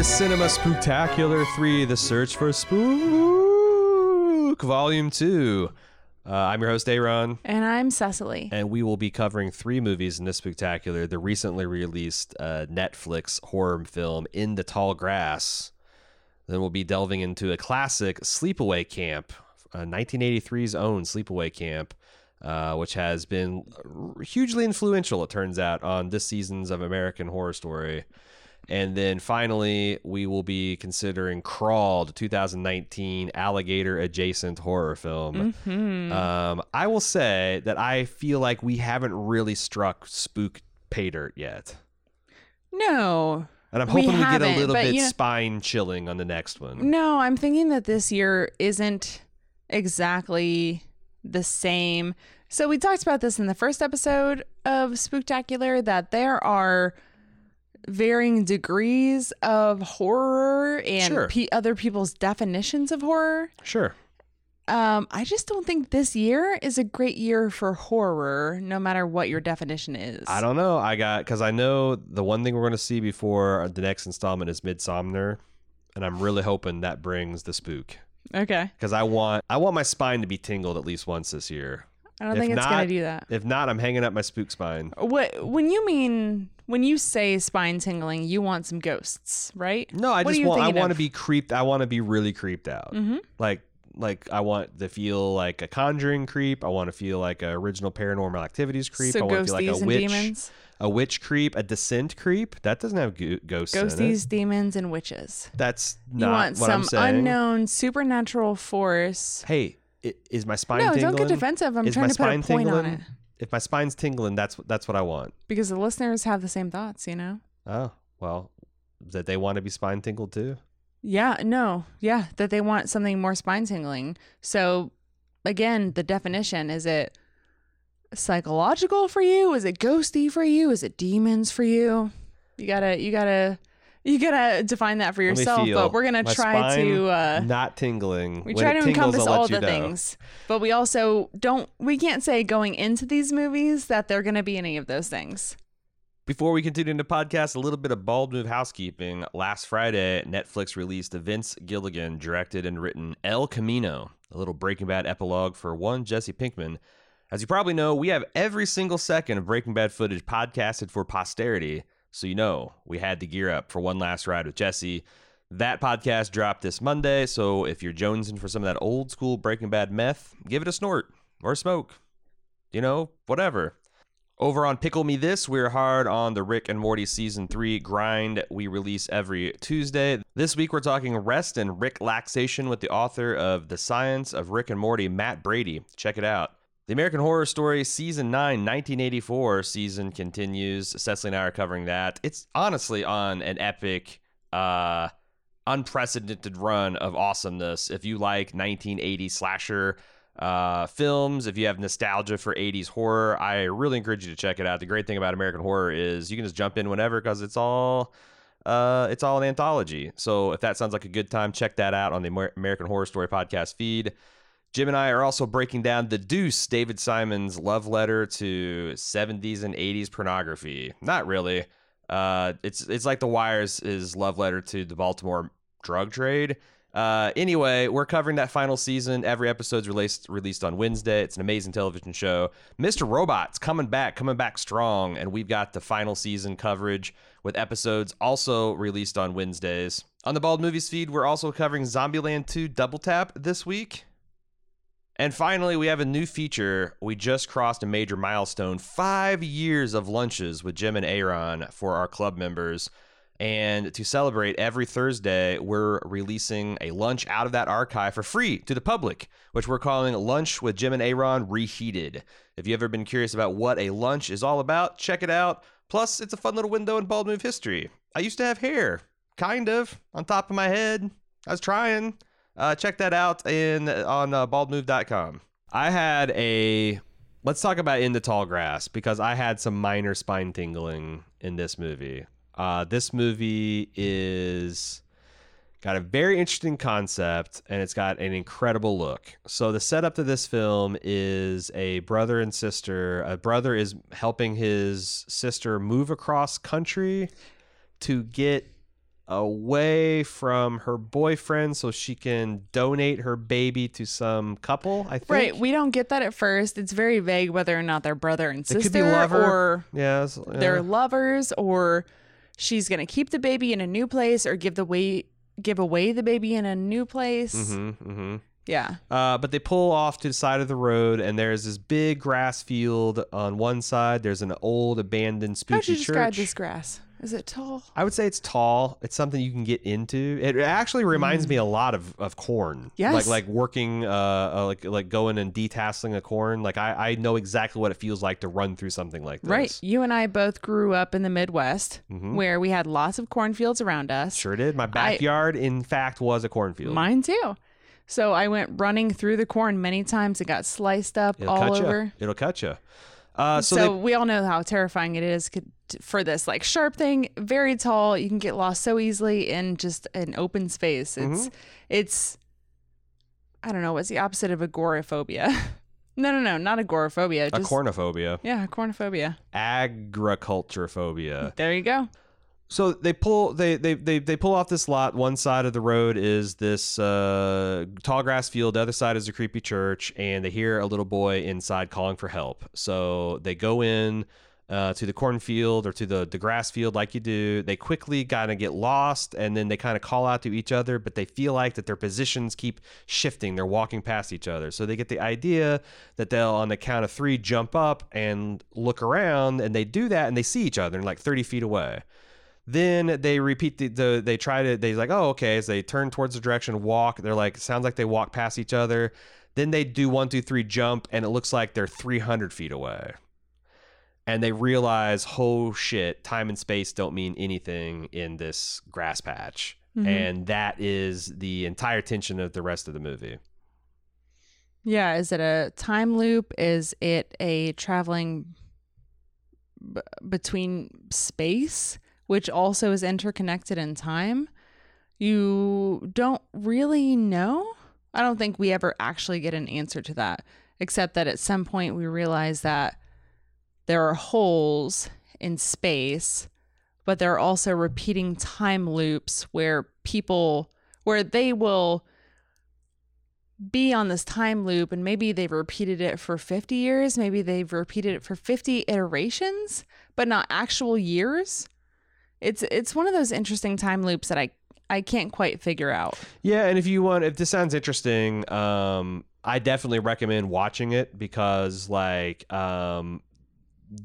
The Cinema Spooktacular 3, The Search for Spook, Volume 2. Uh, I'm your host, Aaron, And I'm Cecily. and we will be covering three movies in this spectacular. The recently released uh, Netflix horror film, In the Tall Grass. Then we'll be delving into a classic, Sleepaway Camp, uh, 1983's own Sleepaway Camp, uh, which has been hugely influential, it turns out, on this season's of American Horror Story. And then finally, we will be considering Crawled, 2019 alligator adjacent horror film. Mhm. Um, I will say that I feel like we haven't really struck spook pay dirt yet. no, And I'm hoping we, get a little bit you know- spine chilling on the next one. no, I'm thinking that this year isn't exactly the same. So we talked about this in the first episode of Spooktacular that there are varying degrees of horror and Sure. pe- other people's definitions of horror. Sure. Um, I just don't think this year is a great year for horror, no matter what your definition is. I don't know. I got because I know the one thing we're going to see before the next installment is Midsommar, and I'm really hoping that brings the spook Okay, because I want I want my spine to be tingled at least once this year. I don't If think it's gonna do that. If not, I'm hanging up my spook spine. What when you mean when you say spine tingling, you want some ghosts, right? No, I What just want I want to be creeped. I want to be really creeped out. Mm-hmm. Like like I want to feel like a conjuring creep. I want to feel like a original paranormal activities creep. So I want to feel like a witch, demons, a witch creep, a descent creep. That doesn't have go- ghosts in it. ghosties, demons, and witches. That's not want what some I'm saying. You want some unknown supernatural force. Hey, is my spine tingling. no, tingling? don't get defensive. I'm is trying to put a spine point on it If my spine's tingling, that's that's what I want. because the listeners have the same thoughts. You know. Oh well, that they want to be spine tingled too. Yeah, no, yeah, that they want something more spine tingling. So, again, the definition is it psychological for you? Is it ghosty for you? Is it demons for you? You gotta, you gotta, you gotta define that for yourself. But we're gonna My try spine to. Uh, Not tingling. we When try it to tingles, encompass I'll let all you the know. things, but we also don't. We can't say going into these movies that they're gonna be any of those things. Before we continue into podcast, a little bit of bald move housekeeping. Last Friday, Netflix released Vince Gilligan directed and written El Camino, a little Breaking Bad epilogue for one Jesse Pinkman. As you probably know, we have every single second of Breaking Bad footage podcasted for posterity, so you know we had to gear up for one last ride with Jesse. That podcast dropped this Monday, so if you're jonesing for some of that old school Breaking Bad meth, give it a snort or a smoke. You know, whatever. Over on Pickle Me This, we're hard on the Rick and Morty season three grind. We release every Tuesday. This week, we're talking rest and Rick laxation with the author of The Science of Rick and Morty, Matt Brady. Check it out. The American Horror Story season 9, 1984 season continues. Cecily and I are covering that. It's honestly on an epic, uh, unprecedented run of awesomeness. If you like 1980 slasher uh, films, if you have nostalgia for 80s horror, I really encourage you to check it out. The great thing about American Horror is you can just jump in whenever because it's all uh, it's all an anthology. So if that sounds like a good time, check that out on the Amer- American Horror Story podcast feed. Jim and I are also breaking down The Deuce, David Simon's love letter to 70s and 80s pornography. Not really. Uh, it's it's like The Wire's his love letter to the Baltimore drug trade. Uh, anyway, we're covering that final season. Every episode's released released on Wednesday. It's an amazing television show. Mr. Robot's coming back, coming back strong, and we've got the final season coverage with episodes also released on Wednesdays. On the Bald Movies feed, we're also covering Zombieland 2 Double Tap this week. And finally, we have a new feature. We just crossed a major milestone five years of lunches with Jim and Aaron for our club members. And to celebrate every Thursday, we're releasing a lunch out of that archive for free to the public, which we're calling Lunch with Jim and Aaron Reheated. If you've ever been curious about what a lunch is all about, check it out. Plus, it's a fun little window in Bald Move history. I used to have hair, kind of, on top of my head. I was trying. Uh, check that out in on uh, baldmove.com. I had a let's talk about in the tall grass because I had some minor spine tingling in this movie. Uh, this movie is got a very interesting concept and it's got an incredible look. So the setup to this film is a brother and sister. A brother is helping his sister move across country to get away from her boyfriend so she can donate her baby to some couple. I think. Right. We don't get that at first. It's very vague whether or not they're brother and It could sister be lover. or yeah, yeah. they're lovers or she's going to keep the baby in a new place or give the way give away the baby in a new place. Mhm, mhm. Yeah. Uh, but they pull off to the side of the road, and there's this big grass field on one side. There's an old abandoned spooky How'd you describe church. this grass? Is it tall? I would say it's tall. It's something you can get into. It actually reminds me a lot of, of corn. Mm. Yes. Like like working uh, uh like like going and detasseling a corn. Like I, I know exactly what it feels like to run through something like this. Right. You and I both grew up in the Midwest Mhm. where we had lots of cornfields around us. Sure did. My backyard, in fact, was a cornfield. Mine too. So I went running through the corn many times. It got sliced up It'll all over. you. It'll cut you. Uh, so, So, they, we all know how terrifying it is for this like sharp thing, very tall. You can get lost so easily in just an open space. It's Mm-hmm. it's I don't know what's the opposite of agoraphobia. no, no, no, not agoraphobia. a Just cornophobia, yeah, cornophobia. agriculture phobia. There you go. So they pull they, they they they pull off this lot. One side of the road is this uh, tall grass field. The other side is a creepy church, and they hear a little boy inside calling for help. So they go in uh, to the cornfield or to the the grass field, like you do. They quickly kind of get lost, and then they kind of call out to each other, but they feel like that their positions keep shifting. They're walking past each other, so they get the idea that they'll, on the count of three, jump up and look around, and they do that, and they see each other, like thirty feet away. Then they repeat the, the they try to they like oh okay. As they turn towards the direction walk they're like sounds like they walk past each other. Then they do one two three jump and it looks like they're 300 feet away. And they realize oh shit time and space don't mean anything in this grass patch. Mhm. and that is the entire tension of the rest of the movie. Yeah, is it a time loop? Is it a traveling b- between space, which also is interconnected in time? You don't really know. I don't think we ever actually get an answer to that, except that at some point we realize that there are holes in space, but there are also repeating time loops where people, where they will be on this time loop and maybe they've repeated it for 50 years maybe they've repeated it for 50 iterations but not actual years it's it's one of those interesting time loops that i i can't quite figure out Yeah, and if you want, if this sounds interesting, um, I definitely recommend watching it because, like, um,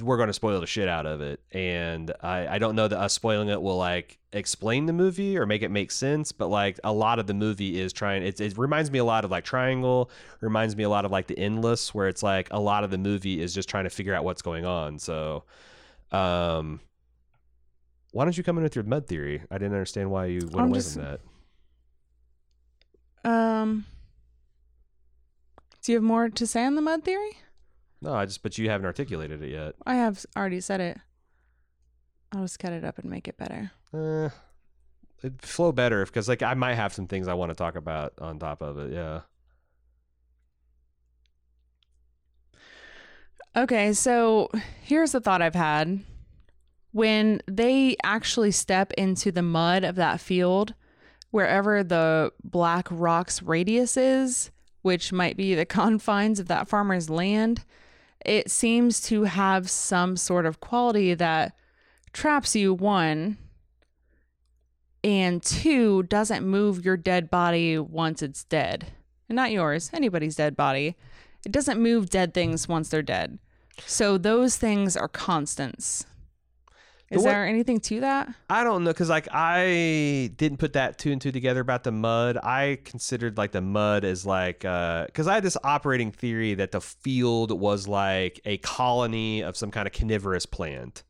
we're going to spoil the shit out of it, and I, I don't know that us spoiling it will like explain the movie or make it make sense, but like a lot of the movie is trying. It, it reminds me a lot of like Triangle, reminds me a lot of like The Endless, where it's like a lot of the movie is just trying to figure out what's going on. So, um. Why don't you come in with your mud theory? I didn't understand why you went I'm away just- from that. um do you have more to say on the mud theory No, I just but you haven't articulated it yet. i have already said it i'll just cut it up and make it better Uh, it'd flow better because like I might have some things I want to talk about on top of it. Yeah. Okay, so here's the thought I've had. When they actually step into the mud of that field, wherever the black rocks radius is, which might be the confines of that farmer's land, it seems to have some sort of quality that traps you, one, and two, doesn't move your dead body once it's dead. And not yours, anybody's dead body. It doesn't move dead things once they're dead. So those things are constants. The Is one- there anything to that? I don't know because like I didn't put that two and two together about the mud. I considered like the mud as like uh, because I had this operating theory that the field was like a colony of some kind of carnivorous plant.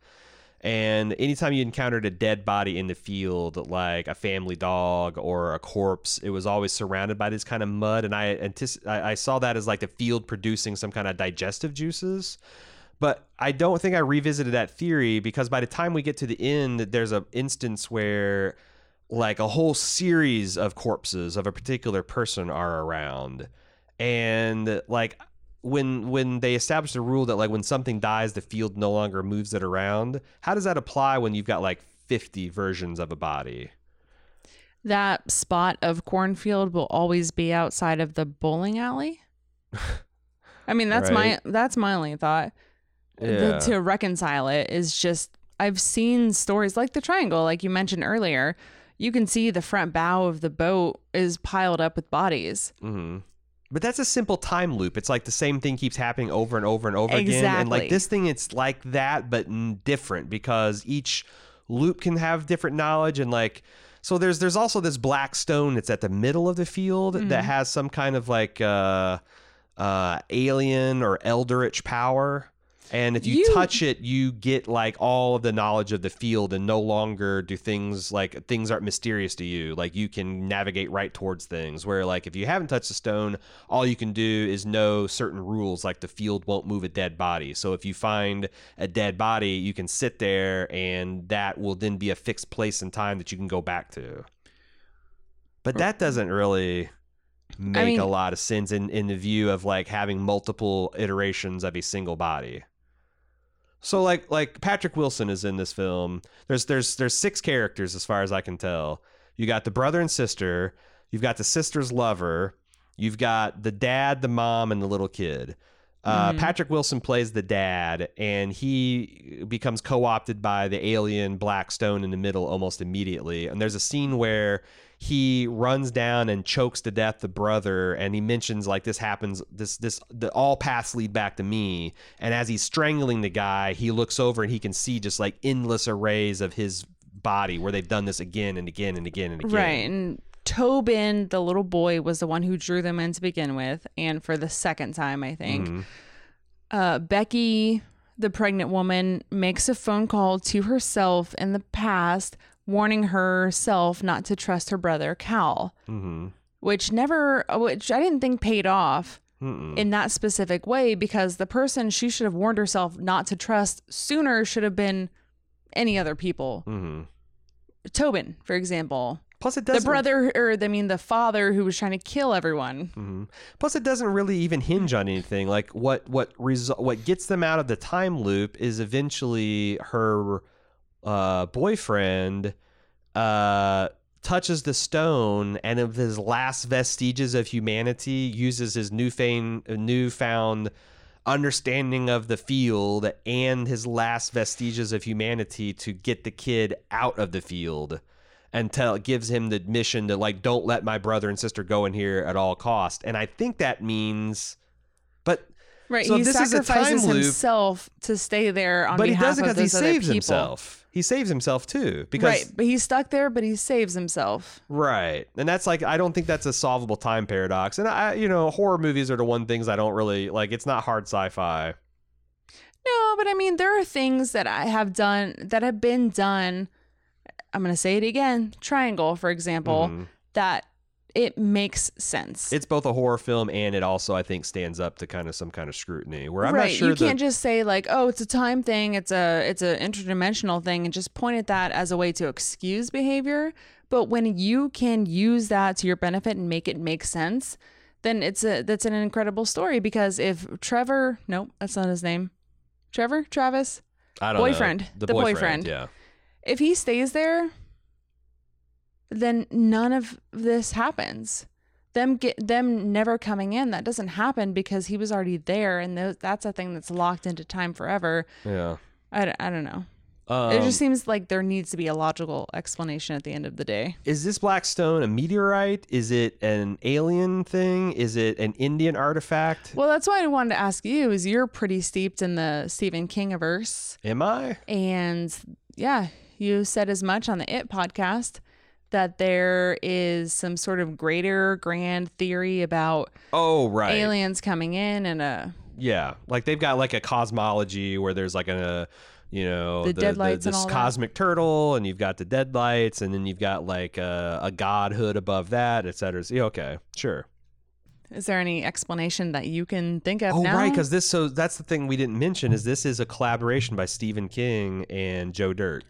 And anytime you encountered a dead body in the field, like a family dog or a corpse, it was always surrounded by this kind of mud. And I, antici- I I saw that as like the field producing some kind of digestive juices. But I don't think I revisited that theory because by the time we get to the end, there's an instance where like a whole series of corpses of a particular person are around. And like when when they establish the rule that like when something dies, the field no longer moves it around, how does that apply when you've got like 50 versions of a body? that spot of cornfield will always be outside of the bowling alley. I mean, that's Right. my that's my only thought. Yeah. to reconcile it is just I've seen stories like the triangle, like you mentioned earlier. You can see the front bow of the boat is piled up with bodies. hmm But that's a simple time loop. It's like the same thing keeps happening over and over and over again. And like this thing, it's like that, but different because each loop can have different knowledge and like. So there's there's also this black stone that's at the middle of the field Mm-hmm. that has some kind of like uh, uh, alien or eldritch power. And if you, You- touch it, you get like all of the knowledge of the field, and no longer do things like things aren't mysterious to you. Like you can navigate right towards things. Where like if you haven't touched the stone, all you can do is know certain rules, like the field won't move a dead body. So if you find a dead body, you can sit there, and that will then be a fixed place in time that you can go back to. But that doesn't really make mean- a lot of sense in, in the view of like having multiple iterations of a single body. So like like Patrick Wilson is in this film. There's there's there's six characters as far as I can tell. You got the brother and sister, you've got the sister's lover, you've got the dad, the mom, and the little kid. Uh, Mhm. Patrick Wilson plays the dad, and he becomes co-opted by the alien Black Stone in the middle almost immediately. And there's a scene where he runs down and chokes to death the brother, and he mentions like this happens. This this the all paths lead back to me. And as he's strangling the guy, he looks over and he can see just like endless arrays of his body where they've done this again and again and again and again. Right. And Tobin, the little boy, was the one who drew them in to begin with. And for the second time, I think. Mhm. Uh, Becky, the pregnant woman, makes a phone call to herself in the past, warning herself not to trust her brother, Cal, Mhm. which never, which I didn't think paid off Mm-mm. in that specific way because the person she should have warned herself not to trust sooner should have been any other people. Mhm. Tobin, for example. Plus, it doesn't. The brother, or I mean, the father who was trying to kill everyone. Mhm. Plus, it doesn't really even hinge on anything. Like what what result what gets them out of the time loop is eventually her uh, boyfriend uh, touches the stone, and of his last vestiges of humanity, uses his newfound newfound understanding of the field and his last vestiges of humanity to get the kid out of the field until it gives him the mission to like don't let my brother and sister go in here at all cost and i think that means but Right. So he this is a sacrifices time loop- himself to stay there on but he behalf doesn't of because he saves people. himself he saves himself too because right. But he's stuck there, but he saves himself. Right. And that's like I don't think that's a solvable time paradox. And I you know, horror movies are the one things I don't really like it's not hard sci-fi. No, but I mean, there are things that I have done that have been done. I'm going to say it again. Triangle, for example, Mhm. that it makes sense. It's both a horror film and it also I think stands up to kind of some kind of scrutiny. Where I'm right. not sure you can't just say like, "Oh, it's a time thing. It's a it's an interdimensional thing," and just point at that as a way to excuse behavior. But when you can use that to your benefit and make it make sense, then it's a that's an incredible story. Because if Trevor, nope, that's not his name. Trevor, Travis, I don't boyfriend, know. The, the boyfriend, boyfriend. yeah. if he stays there, then none of this happens. Them get them never coming in. That doesn't happen because he was already there, and those, that's a thing that's locked into time forever. Yeah. I, don't- I don't know. Um, it just seems like there needs to be a logical explanation at the end of the day. is this black stone a meteorite? Is it an alien thing? Is it an Indian artifact? Well, that's why I wanted to ask you. Is you're pretty steeped in the Stephen King verse, Am I? and yeah, you said as much on the It podcast that there is some sort of greater grand theory about Oh, right. aliens coming in and uh Yeah, like they've got like a cosmology where there's like a you know The deadlights and this all that. cosmic turtle, and you've got the deadlights, and then you've got like a, a godhood above that, et cetera. So, yeah, okay, sure. is there any explanation that you can think of Oh, now? right, because this so that's the thing we didn't mention is this is a collaboration by Stephen King and Joe Dirt.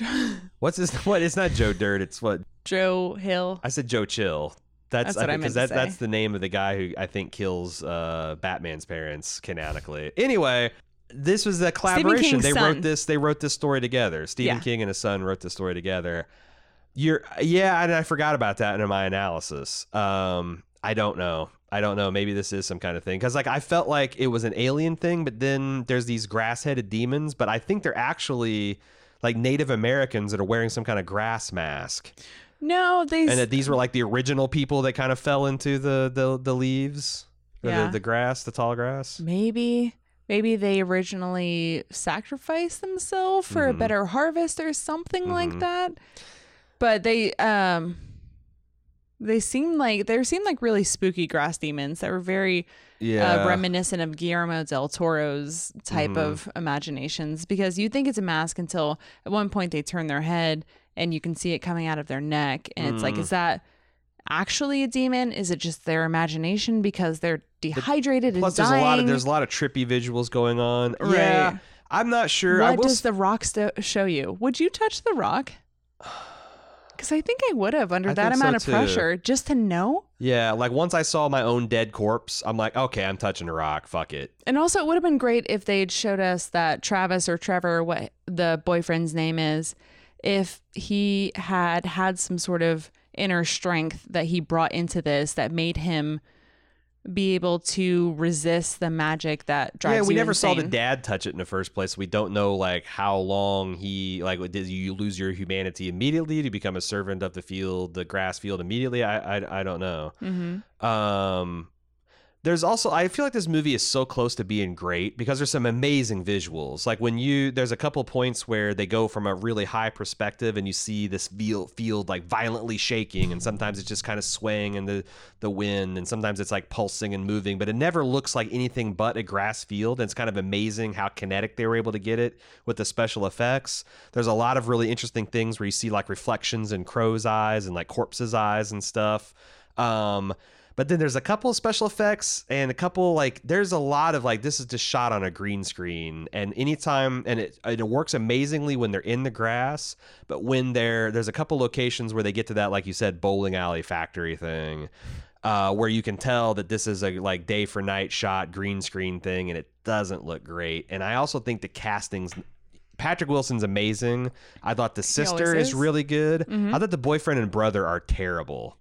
What's his? What? It's not Joe Dirt. It's what Joe Hill. I said. Joe Chill. That's, That's what I because meant that, say. that's the name of the guy who I think kills uh, Batman's parents canonically. Anyway, this was a collaboration. King's They son. wrote this. They wrote this story together. Stephen Yeah. King and his son wrote this story together. You're yeah, and I forgot about that in my analysis. Um, I don't know. I don't know. Maybe this is some kind of thing because like I felt like it was an alien thing, but then there's these grass-headed demons, but I think they're actually like Native Americans that are wearing some kind of grass mask, No, they. and that these were like the original people that kind of fell into the the, the leaves, or Yeah. the, the grass, the tall grass. maybe maybe they originally sacrificed themselves for a Mhm. better harvest or something like Mhm. that. But they um they seemed like they seemed like really spooky grass demons that were very Yeah, uh, reminiscent of Guillermo del Toro's type Mhm. of imaginations because you think it's a mask until at one point they turn their head and you can see it coming out of their neck and it's like Mm. is that actually a demon is it just their imagination because they're dehydrated Plus, and there's a lot of there's a lot of trippy visuals going on. Right. Yeah, I'm not sure. I what does s- the rock sto- show you would you touch the rock because i think i would have under I that think so, amount of too. pressure just to know Yeah, like once I saw my own dead corpse, I'm like, okay, I'm touching a rock. Fuck it. And also, it would have been great if they'd showed us that Travis or Trevor, what the boyfriend's name is, if he had had some sort of inner strength that he brought into this that made him be able to resist the magic that drives yeah, we never saw the dad touch it in the first place. We don't know like how long he like did you lose your humanity immediately to become a servant of the field, the grass field immediately. I I, I don't know. Mhm. Um, there's also I feel like this movie is so close to being great because there's some amazing visuals. Like when you there's a couple points where they go from a really high perspective and you see this field field like violently shaking and sometimes it's just kind of swaying in the the wind and sometimes it's like pulsing and moving, but it never looks like anything but a grass field. And it's kind of amazing how kinetic they were able to get it with the special effects. There's a lot of really interesting things where you see like reflections in crow's eyes and like corpses' eyes and stuff. Um, but then there's a couple of special effects and a couple like there's a lot of like this is just shot on a green screen and anytime and it it works amazingly when they're in the grass, but when they're there's a couple locations where they get to that like you said bowling alley factory thing. Uh, where you can tell that this is a like day for night shot green screen thing and it doesn't look great. And I also think the castings Patrick Wilson's amazing. I thought the sister is is. really good. Mhm. I thought the boyfriend and brother are terrible.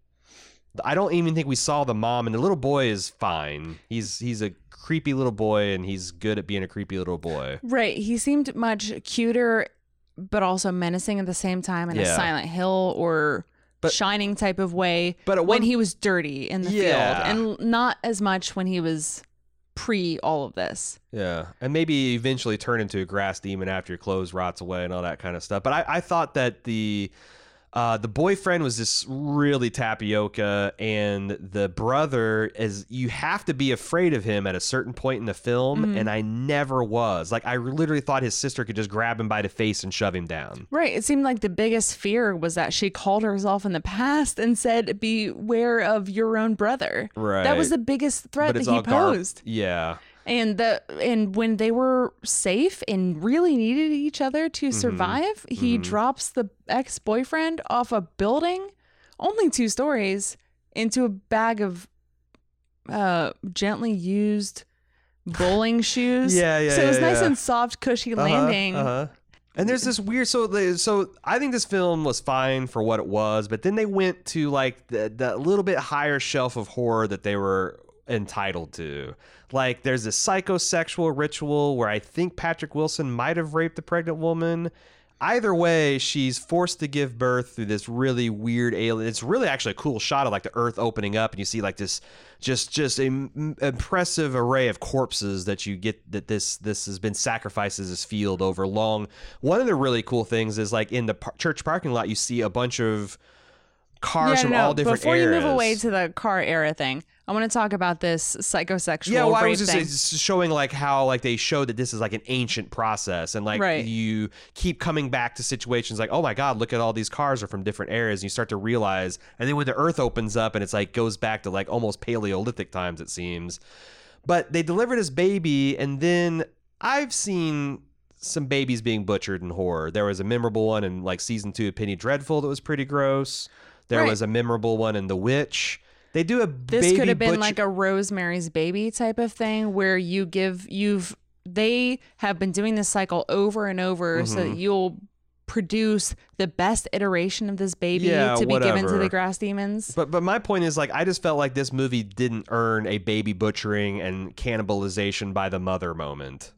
I don't even think we saw the mom, and the little boy is fine. He's he's a creepy little boy, and he's good at being a creepy little boy. Right. He seemed much cuter, but also menacing at the same time in a Silent Hill or But- Shining type of way. But at when he was dirty in the Yeah. field, and not as much when he was pre all of this. yeah, and maybe eventually turn into a grass demon after your clothes rots away and all that kind of stuff. But I, I thought that the uh, the boyfriend was just really tapioca, and the brother is you have to be afraid of him at a certain point in the film, Mhm. and I never was. Like I literally thought his sister could just grab him by the face and shove him down. Right. It seemed like the biggest fear was that she called herself in the past and said, "Beware of your own brother." Right. That was the biggest threat but that he all gar- posed. Yeah. And the and when they were safe and really needed each other to Mm-hmm. survive, he Mhm. drops the ex-boyfriend off a building, only two stories, into a bag of uh gently used bowling shoes. Yeah, yeah, So it was yeah, nice yeah. and soft, cushy Uh-huh, landing. uh-huh. And there's this weird so so I think this film was fine for what it was, but then they went to like the, the little bit higher shelf of horror that they were entitled to. Like there's this psychosexual ritual where I think Patrick Wilson might have raped a pregnant woman. Either way, she's forced to give birth through this really weird alien. It's really actually a cool shot of like the earth opening up, and you see like this just just an impressive array of corpses that you get that this this has been sacrificed as this field over long. One of the really cool things is like in the par- church parking lot, you see a bunch of cars Yeah, from no, all different Before eras. you move away to the car era thing, I want to talk about this psychosexual yeah, well, I was just thing. showing like how like they show that this is like an ancient process, and like Right. you keep coming back to situations like, oh my god, look at all these cars are from different eras, and you start to realize, and then when the Earth opens up and it's like goes back to like almost Paleolithic times, it seems. But they delivered his baby, and then I've seen some babies being butchered in horror. There was a memorable one in like season two of Penny Dreadful that was pretty gross. There Right. was a memorable one in The Witch. They do a this could have been like a Rosemary's Baby type of thing where you give you've they have been doing this cycle over and over so Mm-hmm. that you'll produce the best iteration of this baby Yeah, to be given to the grass demons. But but my point is like I just felt like this movie didn't earn a baby butchering and cannibalization by the mother moment.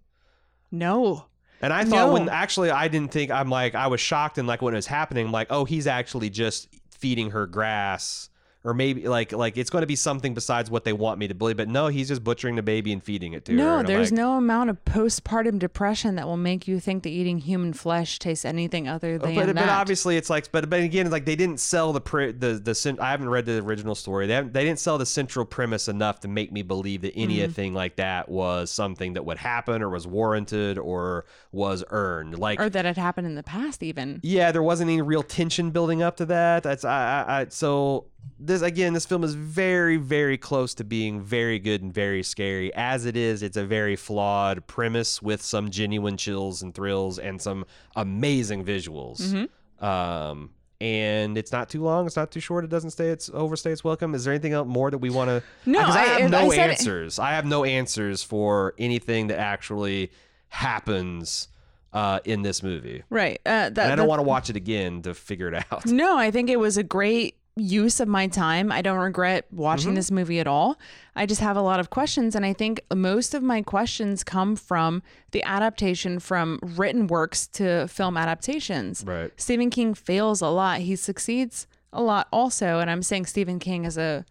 no. And I thought No. when actually I didn't think I'm like I was shocked and like when it was happening I'm like oh he's actually just feeding her grass or maybe like like it's going to be something besides what they want me to believe but no he's just butchering the baby and feeding it to her. No, there's like, no amount of postpartum depression that will make you think that eating human flesh tastes anything other than but, that. but obviously it's like but but again like they didn't sell the pre, the the I haven't read the original story they they didn't sell the central premise enough to make me believe that Mm. anything like that was something that would happen or was warranted or was earned like or that had happened in the past, even. yeah there wasn't any real tension building up to that that's I, I, I so this again this film is very very close to being very good and very scary as it is it's a very flawed premise with some genuine chills and thrills and some amazing visuals Mm-hmm. um and it's not too long it's not too short it doesn't stay it's overstay its welcome is there anything else more that we want to No, I, I- have no said- answers i have no answers for anything that actually happens uh in this movie Right. Uh, that, and I don't want to watch it again to figure it out. No, I think it was a great use of my time. I don't regret watching Mm-hmm. this movie at all. I just have a lot of questions. And I think most of my questions come from the adaptation from written works to film adaptations. Right. Stephen King fails a lot. He succeeds a lot also. And I'm saying Stephen King as a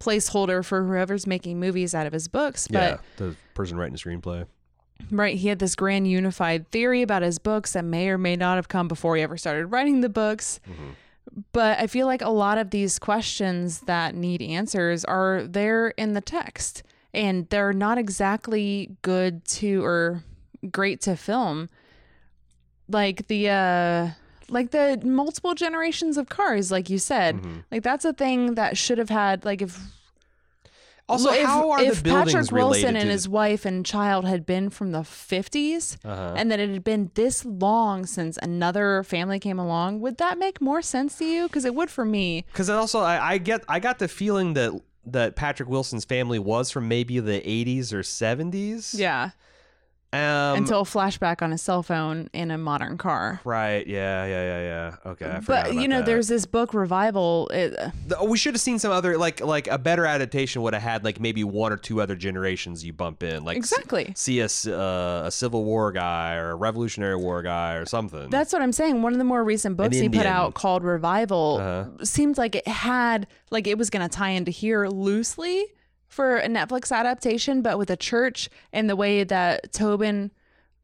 placeholder for whoever's making movies out of his books. But the person writing the screenplay. Right. He had this grand unified theory about his books that may or may not have come before he ever started writing the books. But I feel like a lot of these questions that need answers are there in the text and they're not exactly good to or great to film. Like the uh like the multiple generations of cars like you said. Like that's a thing that should have had like if Also, if, how are if the buildings Patrick Wilson and his wife and child had been from the 50s Uh-huh. and that it had been this long since another family came along, would that make more sense to you? Because it would for me. Because also, I, I get, I got the feeling that that Patrick Wilson's family was from maybe the 80s or 70s. Yeah. Um, Until a flashback on a cell phone in a modern car. right. Yeah. Yeah. Yeah. Yeah. Okay. I forgot But you know, that. there's this book revival. It, we should have seen some other like like a better adaptation would have had like maybe one or two other generations you bump in like exactly. see a, uh, a Civil War guy or a Revolutionary War guy or something. That's what I'm saying. One of the more recent books he put out called Revival Uh-huh. seemed like it had like it was going to tie into here loosely for a Netflix adaptation, but with a church and the way that Tobin,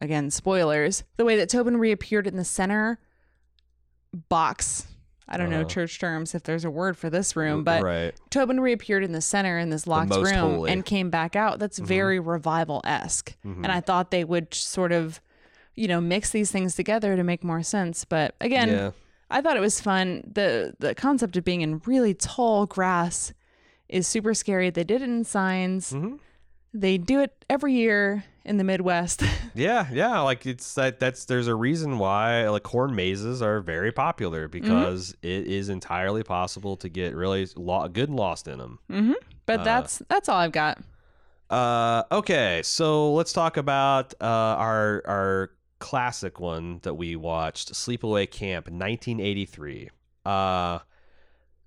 again spoilers, the way that Tobin reappeared in the center box. I don't know Uh-huh. church terms if there's a word for this room, but right. Tobin reappeared in the center in this locked room holy. and came back out. That's very revival esque. And I thought they would sort of, you know, mix these things together to make more sense. But again, Yeah. I thought it was fun. The the concept of being in really tall grass is super scary. They did it in signs. Mhm. They do it every year in the Midwest. Yeah, yeah, like it's that that's there's a reason why like corn mazes are very popular Mm-hmm. because it is entirely possible to get really lo- good and lost in them. hmm But that's that's all I've got. Uh, okay, so let's talk about uh, our our classic one that we watched, Sleepaway Camp, 1983. Uh,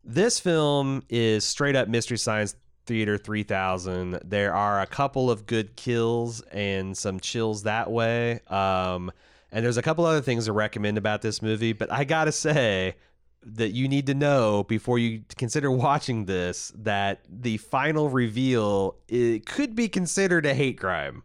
this film is straight up Mystery Science Theater 3000. There are a couple of good kills and some chills that way. Um, and there's a couple other things to recommend about this movie, but I gotta say that you need to know before you consider watching this that the final reveal it could be considered a hate crime.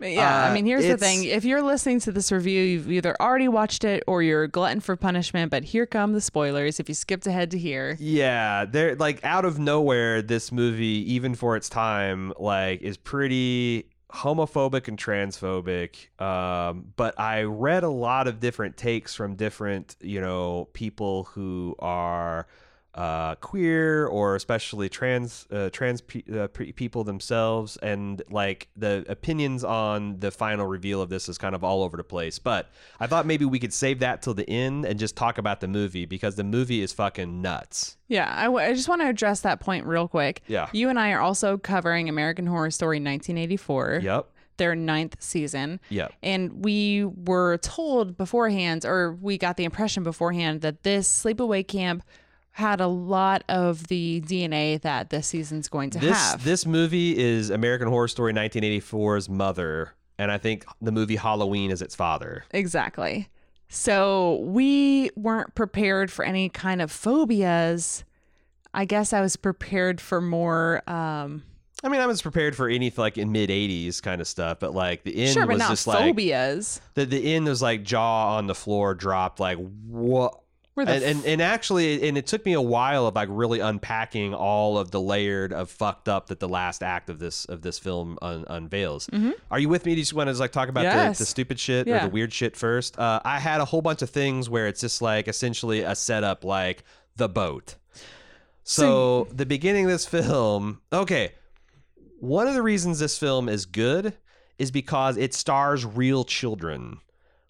Yeah, Uh, I mean, here's the thing. If you're listening to this review, you've either already watched it or you're a glutton for punishment, but here come the spoilers if you skipped ahead to here. Yeah, they're like out of nowhere. This movie, even for its time, like is pretty homophobic and transphobic. Um, but I read a lot of different takes from different, you know, people who are uh, queer or especially trans uh, trans pe- uh, pe- people themselves, and like the opinions on the final reveal of this is kind of all over the place. But I thought maybe we could save that till the end and just talk about the movie because the movie is fucking nuts. Yeah, I, w- I just want to address that point real quick. Yeah. You and I are also covering American Horror Story 1984. Yep. their ninth season. Yeah. And we were told beforehand, or we got the impression beforehand, that this sleepaway camp had a lot of the DNA that this season's going to This have. this movie is American Horror Story 1984's mother, and I think the movie Halloween is its father. exactly. So we weren't prepared for any kind of phobias. I guess I was prepared for more. Um, I mean, I was prepared for any like in mid '80s kind of stuff, but like the end sure, but was not just like phobias. the the end was like jaw on the floor dropped like what. And, and and actually, and it took me a while of like really unpacking all of the layered of fucked up that the last act of this of this film un- unveils. Are you with me? Do you just want to like talk about Mm-hmm. Yes. the, the stupid shit or the weird shit first? Uh, I had a whole bunch of things where it's just like essentially a setup, like the boat. So the beginning of this film, okay. One of the reasons this film is good is because it stars real children.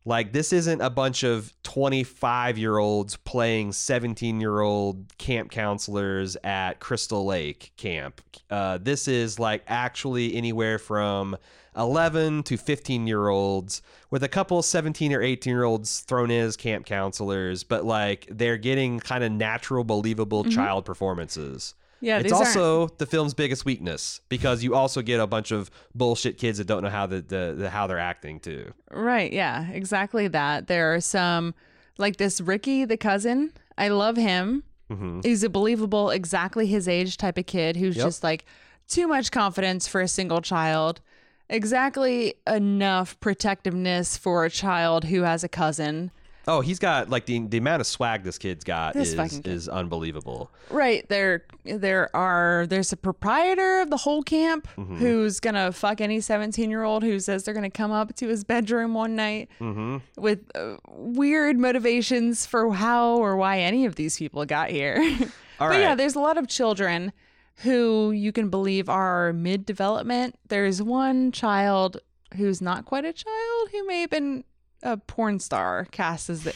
Like this isn't a bunch of 25 year olds playing 17 year old camp counselors at Crystal Lake camp. Uh, this is like actually anywhere from 11 to 15 year olds with a couple 17 or 18 year olds thrown in as camp counselors, but like they're getting kind of natural, believable child performances. Yeah, it's these aren't- also the film's biggest weakness because you also get a bunch of bullshit kids that don't know how the, the, the how they're acting too. Right. Yeah, exactly that. There are some, like this Ricky, the cousin. I love him. Mhm. He's a believable, exactly his age type of kid who's Yep. just like too much confidence for a single child, exactly enough protectiveness for a child who has a cousin. Oh, he's got like the the amount of swag this kid's got This is fucking kid. is unbelievable. Right. There there are there's a proprietor of the whole camp Mm-hmm. who's gonna fuck any 17 year old who says they're gonna come up to his bedroom one night Mm-hmm. with uh, weird motivations for how or why any of these people got here. All but yeah, right. there's a lot of children who you can believe are mid development. There's one child who's not quite a child who may have been a porn star cast as the,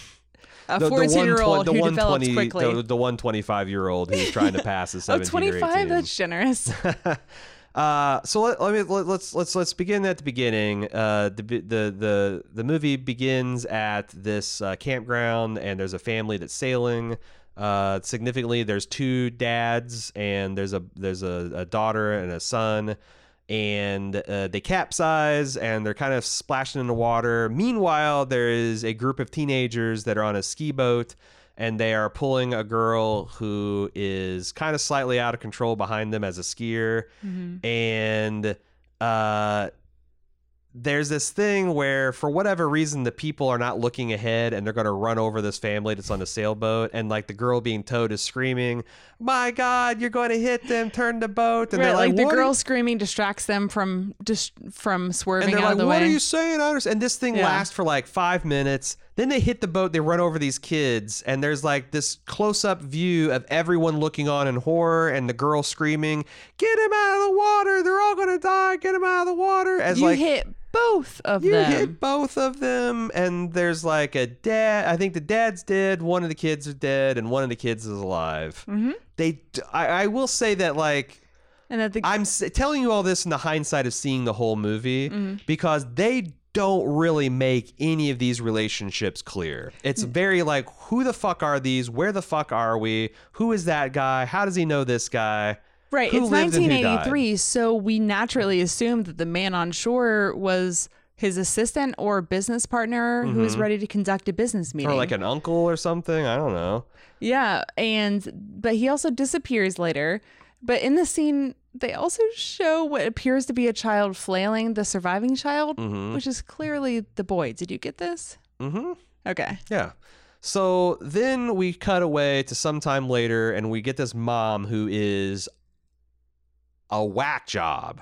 a 14 year old who develops quickly. the, the 125 year old who's trying to pass as oh, 17 or 25? 18. That's generous. Uh, so let, let me let, let's let's let's begin at the beginning. Uh, the the the the movie begins at this uh, campground, and there's a family that's sailing. Uh, significantly, there's two dads, and there's a there's a, a daughter and a son, and uh, they capsize, and they're kind of splashing in the water. Meanwhile, there is a group of teenagers that are on a ski boat and they are pulling a girl who is kind of slightly out of control behind them as a skier and uh there's this thing where for whatever reason the people are not looking ahead and they're going to run over this family that's on the sailboat and like the girl being towed is screaming my god you're going to hit them turn the boat and right, they're like, like, the "What girl screaming distracts them from just from swerving and they're out like, of the "What way. are you saying?" I understand. And this thing Yeah. lasts for like five minutes. Then they hit the boat. They run over these kids, and there's like this close-up view of everyone looking on in horror, and the girl screaming, "Get him out of the water! They're all gonna die! Get him out of the water!" As you like hit both of you them. You hit both of them, and there's like a dad. I think the dad's dead. One of the kids is dead, and one of the kids is alive. Mm-hmm. They, I, I will say that like. and that the I'm s- telling you all this in the hindsight of seeing the whole movie Mm-hmm. because they don't really make any of these relationships clear. It's Mm. very like, who the fuck are these? Where the fuck are we? Who is that guy? How does he know this guy? Right, Who it's lived and who died? 1983, so we naturally assumed that the man on shore was his assistant or business partner who was ready to conduct a business meeting. Mm-hmm. Or like an uncle or something? I don't know. yeah, and but he also disappears later. But in the scene, they also show what appears to be a child flailing the surviving child, mm-hmm. which is clearly the boy. Did you get this? Mm-hmm. Okay. Yeah. So then we cut away to sometime later, and we get this mom who is a whack job.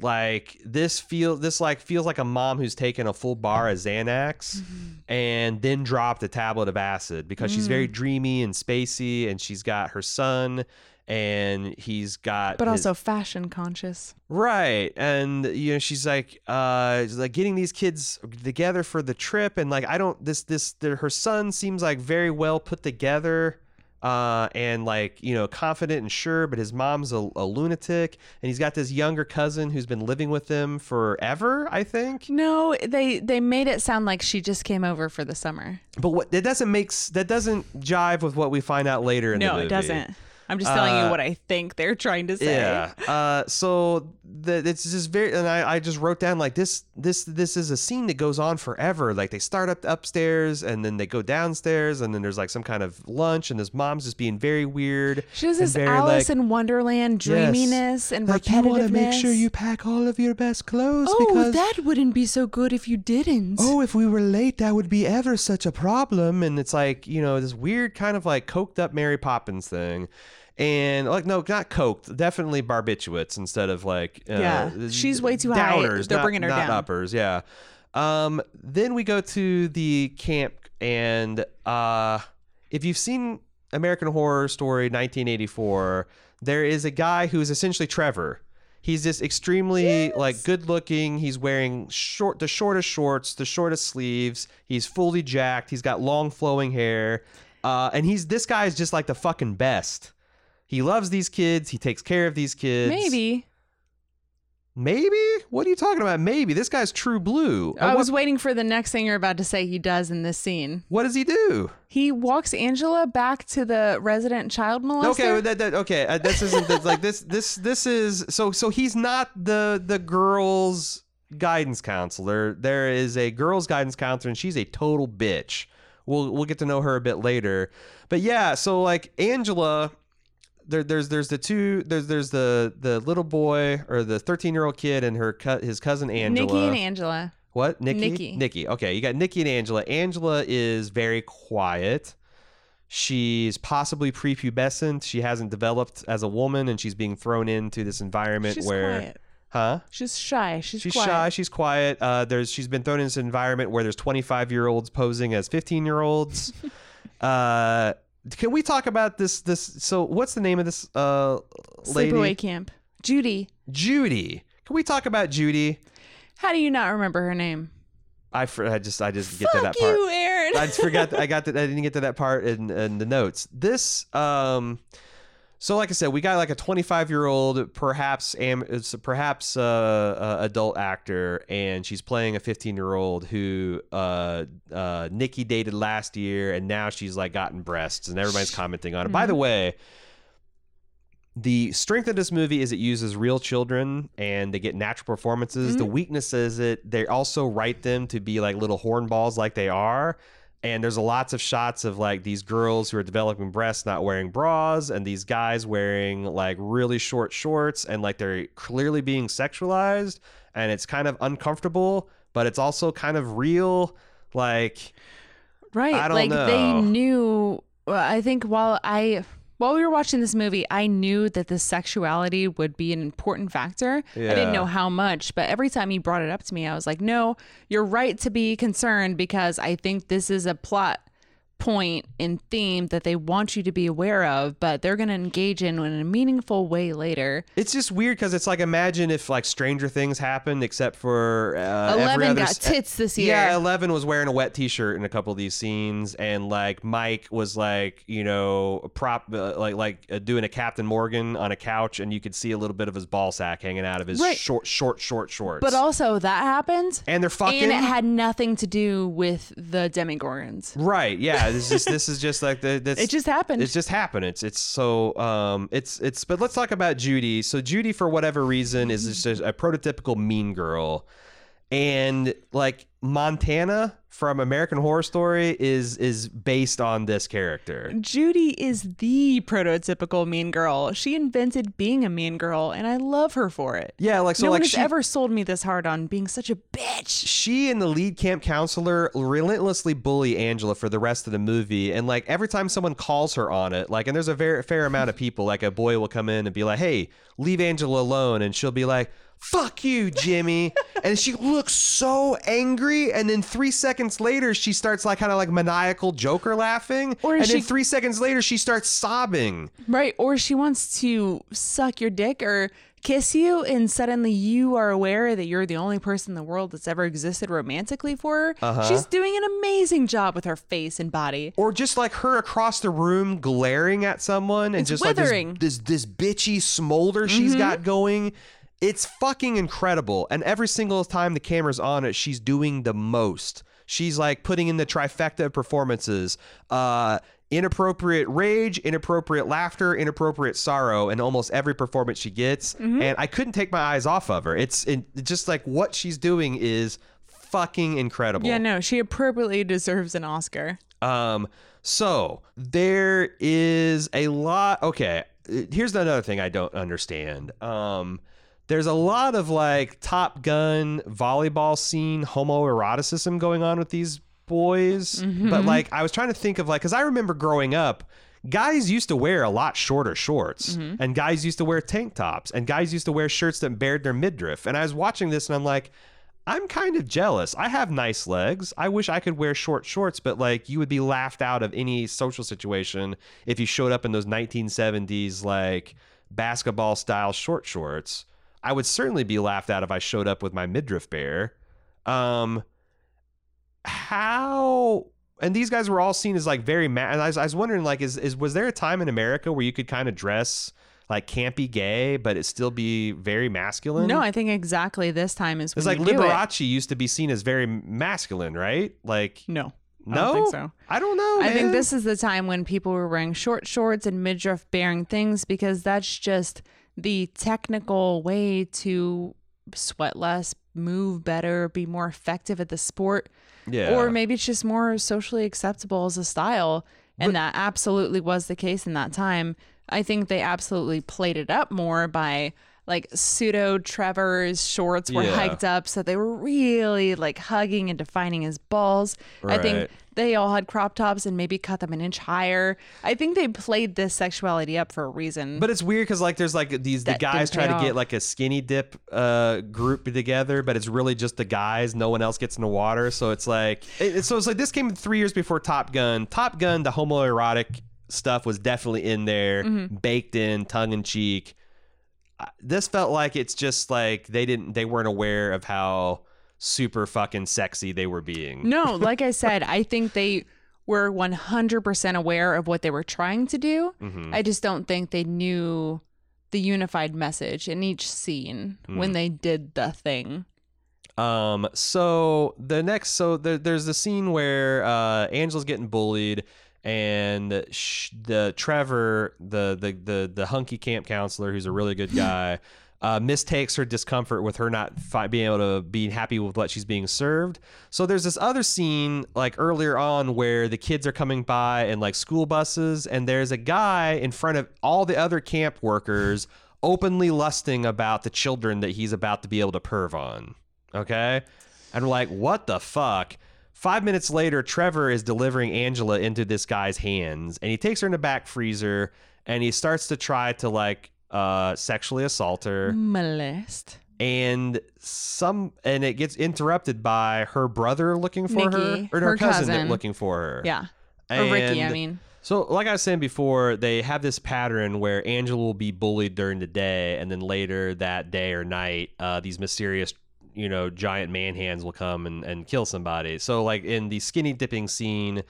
Like this feel this like feels like a mom who's taken a full bar of Xanax mm-hmm. and then dropped a tablet of acid because she's very mm. dreamy and spacey, and she's got her son and he's got But his- also fashion conscious. Right. And you know, she's like uh she's like getting these kids together for the trip and like I don't this this their, her son seems like very well put together. uh, and like you know confident and sure, but his mom's a, a lunatic, and he's got this younger cousin who's been living with him forever. I think. No, they they made it sound like she just came over for the summer. But what that doesn't make s- that doesn't jive with what we find out later in the No, movie. it doesn't. I'm just telling Uh, you what I think they're trying to say. Yeah. Uh, so the, it's just very, and I, I just wrote down like this, this, this is a scene that goes on forever. Like they start up upstairs and then they go downstairs and then there's like some kind of lunch and his mom's just being very weird. She has and this very, Alice like, in Wonderland Yes. dreaminess and like you want to make sure you pack all of your best clothes Oh, because that wouldn't be so good if you didn't. oh, if we were late, that would be ever such a problem. And it's like, you know, this weird kind of like coked up Mary Poppins thing. And like, no, not coked, definitely barbiturates instead of like, uh, Yeah, she's way too high. downers, They're not- bringing her not down. uppers. Yeah. Um, then we go to the camp, and uh, if you've seen American Horror Story 1984, there is a guy who's essentially Trevor. He's just extremely like good looking. He's wearing short the shortest shorts, the shortest sleeves. He's fully jacked. He's got long flowing hair. Uh, and he's this guy is just like the fucking best. He loves these kids. He takes care of these kids. Maybe. Maybe? What are you talking about? Maybe. This guy's true blue. I was waiting for the next thing you're about to say he does in this scene. what does he do? He walks Angela back to the resident child molester. Okay, well, that, that, okay. Uh, this isn't that's like this. This this is so so. He's not the the girls' guidance counselor. There is a girls' guidance counselor, and she's a total bitch. We'll we'll get to know her a bit later. But yeah, so like Angela, there, there's there's the two there's there's the the little boy or the 13 year old kid and her cut his cousin Angela. Nikki and Angela. What? Nikki? Nikki. Nikki. Okay, you got Nikki and Angela. Angela is very quiet. She's possibly prepubescent. She hasn't developed as a woman, and she's being thrown into this environment She's where, quiet. huh? She's shy. She's, She's quiet. shy. She's quiet. Uh, there's she's been thrown into this environment where there's 25 year olds posing as 15 year olds. uh, can we talk about this? This. So, what's the name of this uh, lady? Sleepaway camp. Judy. Judy. Can we talk about Judy? How do you not remember her name? I, fr- I just I just get to that part. you, Aaron. I just forgot. I got that. I didn't get to that part in, in the notes. This, um, so like I said, we got like a 25 year old, perhaps am, perhaps uh, uh, adult actor, and she's playing a 15 year old who uh, uh, Nikki dated last year, and now she's like gotten breasts, and everybody's commenting on it. By the way. The strength of this movie is it uses real children and they get natural performances. The weakness is it they also write them to be like little hornballs like they are. And there's a lots of shots of like these girls who are developing breasts not wearing bras and these guys wearing like really short shorts and like they're clearly being sexualized and it's kind of uncomfortable, but it's also kind of real. Like Right. I don't like they knew I think while I while we were watching this movie, I knew that the sexuality would be an important factor. I didn't know how much, but every time he brought it up to me, I was like, "No, you're right to be concerned because I think this is a plot point and theme that they want you to be aware of, but they're going to engage in in a meaningful way later." It's just weird because it's like imagine if like Stranger Things happened, except for uh, Eleven got s- tits this year. Yeah, Eleven was wearing a wet T-shirt in a couple of these scenes, and like Mike was like you know prop uh, like like uh, doing a Captain Morgan on a couch, and you could see a little bit of his ball sack hanging out of his Right. short short short shorts. But also that happened, and they're fucking and it had nothing to do with the Demogorgons. right. Yeah, this is this is just like the this It just happened. It just happened. It's it's so um it's it's but let's talk about Judy. So Judy for whatever reason is just a prototypical mean girl. And like Montana from American Horror Story is is based on this character. Judy is the prototypical mean girl. She invented being a mean girl, and I love her for it. Yeah, like so no like one has she ever sold me this hard on being such a bitch. she and the lead camp counselor relentlessly bully Angela for the rest of the movie. And like every time someone calls her on it, like, and there's a very fair amount of people, like a boy will come in and be like, hey, leave Angela alone. And she'll be like, fuck you, Jimmy. and she looks so angry. And then three seconds later, she starts like kind of like maniacal Joker laughing. Or and she- then three seconds later, she starts sobbing. Right. Or she wants to suck your dick or kiss you and suddenly you are aware that you're the only person in the world that's ever existed romantically for her. Uh-huh. She's doing an amazing job with her face and body. or just like her across the room glaring at someone and It's just withering. like this, this this bitchy smolder she's Mm-hmm. got going it's fucking incredible and every single time the camera's on it she's doing the most she's like putting in the trifecta of performances uh inappropriate rage inappropriate laughter inappropriate sorrow in almost every performance she gets Mm-hmm. and i couldn't take my eyes off of her it's it, just like what she's doing is fucking incredible Yeah, no, she appropriately deserves an Oscar. um, so there is a lot. Okay, here's another thing I don't understand. Um, there's a lot of like Top Gun volleyball scene homoeroticism going on with these boys, but mm-hmm. like I was trying to think of like because I remember growing up. Guys used to wear a lot shorter shorts, mm-hmm. and guys used to wear tank tops, and guys used to wear shirts that bared their midriff. And I was watching this, and I'm like, I'm kind of jealous. I have nice legs. I wish I could wear short shorts, but like you would be laughed out of any social situation if you showed up in those 1970s like basketball style short shorts. I would certainly be laughed out if I showed up with my midriff bare. Um how and these guys were all seen as like very ma- and I was, I was wondering like is is was there a time in America where you could kind of dress like campy gay but it still be very masculine? No, I think exactly this time is when It's like do it. Liberace used to be seen as very masculine, right? Like, No. I no, don't think so. I don't know. I think this is the time when people were wearing short shorts and midriff bearing things because that's just the technical way to sweat less, move better, be more effective at the sport. yeah, Or maybe it's just more socially acceptable as a style. And that absolutely was the case in that time. I think they absolutely played it up more by like pseudo Trevor's shorts were Yeah. hiked up so they were really like hugging and defining his balls. I think Right. They all had crop tops and maybe cut them an inch higher. I think they played this sexuality up for a reason. But it's weird because like there's like these the That guys didn't try pay to get like a skinny dip uh group together, but it's really just the guys. No one else gets in the water, so it's like it, so it's like this came three years before Top Gun. Top Gun, the homoerotic stuff was definitely in there, Mm-hmm. baked in, tongue in cheek. This felt like it's just like they didn't they weren't aware of how super fucking sexy they were being. No, like I said, I think they were 100% aware of what they were trying to do. Mhm. I just don't think they knew the unified message in each scene when they did the thing. Um. So the next, so there, there's the scene where uh, Angela's getting bullied, and sh- the Trevor, the the the the hunky camp counselor, who's a really good guy, uh, mistakes her discomfort with her not fi- being able to be happy with what she's being served. So there's this other scene like earlier on where the kids are coming by in like school buses, and there's a guy in front of all the other camp workers openly lusting about the children that he's about to be able to perv on. Okay. And we're like, what the fuck? Five minutes later, Trevor is delivering Angela into this guy's hands, and he takes her in the back freezer and he starts to try to like uh sexually assault her Molest. and some and it gets interrupted by her brother looking for her or her her cousin, cousin. looking for her Yeah. Or Ricky, I mean. so, like I was saying before, they have this pattern where Angela will be bullied during the day, and then later that day or night, uh, these mysterious, you know, giant man hands will come and, and kill somebody. So, like in the skinny dipping scene,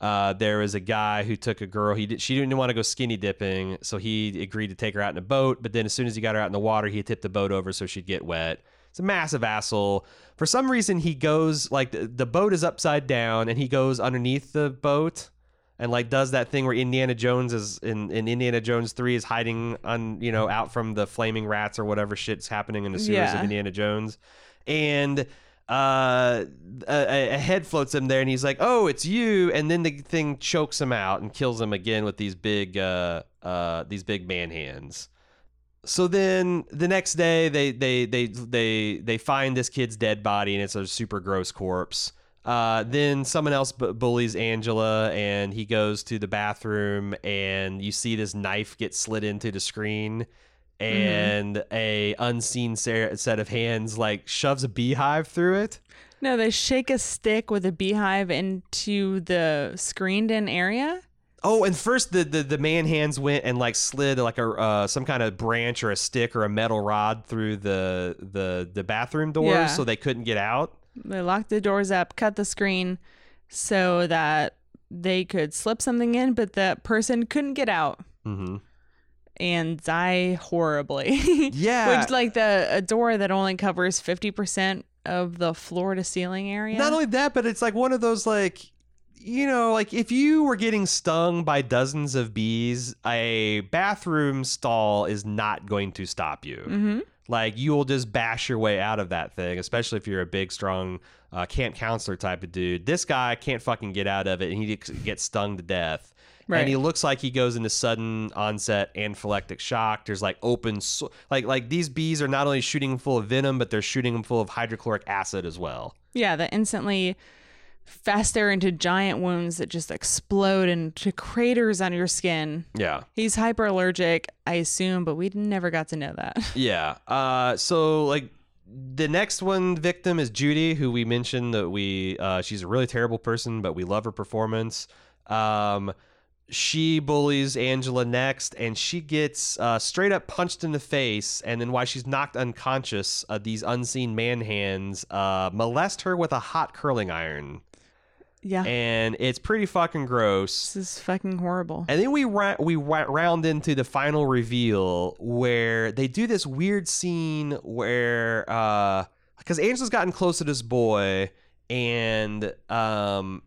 uh, there was a guy who took a girl. He did, she didn't want to go skinny dipping, so he agreed to take her out in a boat. But then, as soon as he got her out in the water, he tipped the boat over so she'd get wet. It's a massive asshole. For some reason, he goes like the, the boat is upside down, and he goes underneath the boat and like does that thing where Indiana Jones is in, in Indiana Jones three is hiding on you know out from the flaming rats or whatever shit's happening in the sewers Yeah. of Indiana Jones, and uh a, a head floats him there and he's like oh it's you. And then the thing chokes him out and kills him again with these big uh uh these big man hands. So then the next day they they they they they find this kid's dead body and it's a super gross corpse. Uh, then someone else bu- bullies Angela, and he goes to the bathroom, and you see this knife get slid into the screen, and a unseen set of hands like shoves a beehive through it. No, they shake a stick with a beehive into the screened in area. Oh, and first the, the the man hands went and like slid like a uh, some kind of branch or a stick or a metal rod through the the the bathroom doors Yeah. so they couldn't get out. They locked the doors up, cut the screen so that they could slip something in, but that person couldn't get out Mm-hmm. And die horribly. Yeah. Which, like, the a door that only covers 50% of the floor to ceiling area. Not only that, but it's like one of those like you know, like if you were getting stung by dozens of bees, a bathroom stall is not going to stop you. hmm Like you will just bash your way out of that thing, especially if you're a big, strong uh, camp counselor type of dude. This guy can't fucking get out of it, and he gets stung to death. Right. And he looks like he goes into sudden onset anaphylactic shock. There's like open, so- like like these bees are not only shooting full of venom, but they're shooting him full of hydrochloric acid as well. Yeah, that instantly fester into giant wounds that just explode into craters on your skin. Yeah. He's hyper allergic, I assume, but we never got to know that. Yeah. Uh, so like the next one victim is Judy, who we mentioned that we uh, she's a really terrible person, but we love her performance. Um, she bullies Angela next, and she gets uh, straight up punched in the face. And then while she's knocked unconscious, uh, these unseen man hands uh, molest her with a hot curling iron, Yeah. and it's pretty fucking gross. this is fucking horrible. And then we ra- we wa- round into the final reveal where they do this weird scene where because Angela's gotten close to this boy and um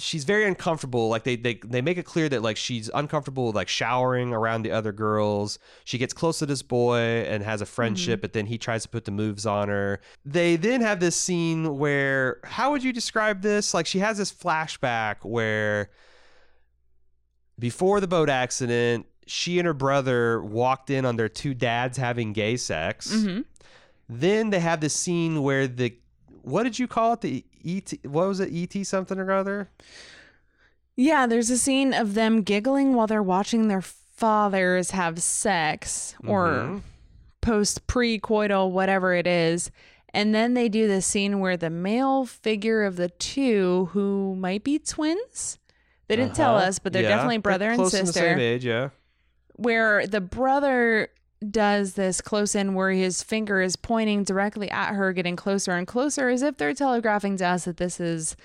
she's very uncomfortable like they, they they make it clear that like she's uncomfortable with like showering around the other girls. She gets close to this boy and has a friendship but then he tries to put the moves on her. They then have this scene where how would you describe this? Like she has this flashback where before the boat accident, she and her brother walked in on their two dads having gay sex. hmm Then they have this scene where the what did you call it? The ET what was it? ET something or other? Yeah, there's a scene of them giggling while they're watching their fathers have sex or Mhm. post pre-coital whatever it is. And then they do this scene where the male figure of the two who might be twins. They didn't tell Uh-huh. us, but they're Yeah. definitely brother They're and the sister. same age, yeah. where the brother does this close in where his finger is pointing directly at her, getting closer and closer, as if they're telegraphing to us that this is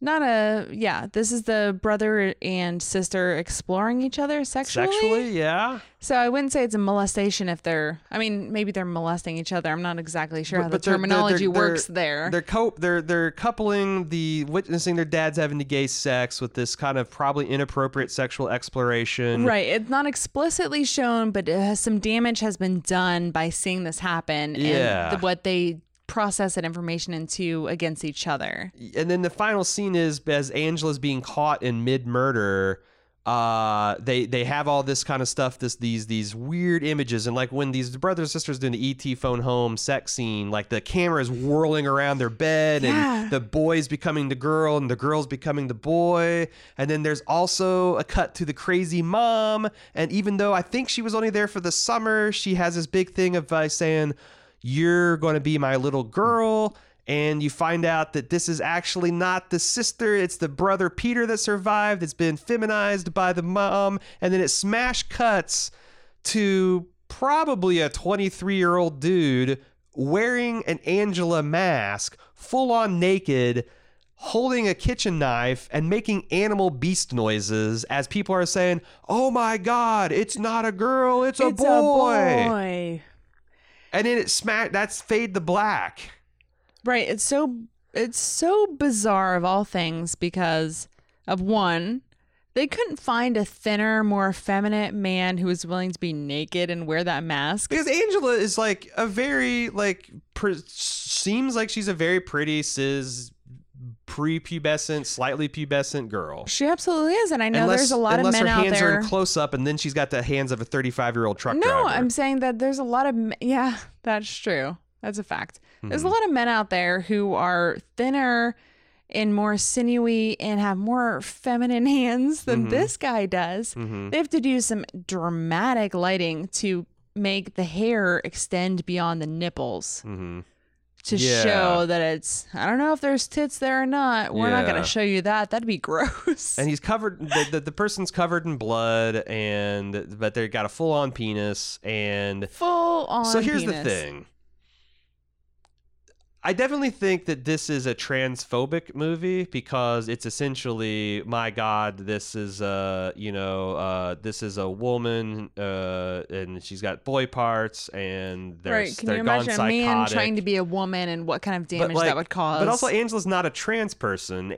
not a yeah, this is the brother and sister exploring each other sexually. Sexually, yeah. So I wouldn't say it's a molestation if they're I mean, maybe they're molesting each other. I'm not exactly sure But- how but the they're- they're- terminology they're- works there. They're co- they're they're coupling the witnessing their dads having the gay sex with this kind of probably inappropriate sexual exploration. Right. It's not explicitly shown, but has, some damage has been done by seeing this happen Yeah. and the, what they process that information into against each other. and then the final scene is as Angela's being caught in mid murder. Uh, they they have all this kind of stuff, this these these weird images, and like when these brothers and sisters doing the ET phone home sex scene, like the camera is whirling around their bed, Yeah. and the boy's becoming the girl, and the girl's becoming the boy, and then there's also a cut to the crazy mom, and even though I think she was only there for the summer, she has this big thing of uh, saying, "You're going to be my little girl." and you find out that this is actually not the sister it's the brother peter that survived it's been feminized by the mom and then it smash cuts to probably a 23 year old dude wearing an angela mask full on naked holding a kitchen knife and making animal beast noises as people are saying oh my god it's not a girl it's a it's boy a boy. And then it smack that's fade the black Right. It's so it's so bizarre of all things because of one, they couldn't find a thinner, more effeminate man who was willing to be naked and wear that mask. because Angela is like a very like pre- seems like she's a very pretty cis prepubescent, slightly pubescent girl. She absolutely is, and I know unless, there's a lot of men out unless her hands there. are in close up, and then she's got the hands of a 35 year old truck no, driver. I'm saying that there's a lot of yeah, that's true. That's a fact. There's Hmm. a lot of men out there who are thinner and more sinewy and have more feminine hands than Mhm. this guy does. Mhm. They have to do some dramatic lighting to make the hair extend beyond the nipples. To Yeah. show that it's I don't know if there's tits there or not. We're not gonna show you that. That'd be gross. and he's covered the, the, the person's covered in blood and but they got a full on penis and Full on. so here's the thing I definitely think that this is a transphobic movie because it's essentially, my God, this is uh, you know, uh, this is a woman, uh, and she's got boy parts, and they're Right? Can they're you imagine a man trying to be a woman and what kind of damage like- that would cause? But also, Angela's not a trans person.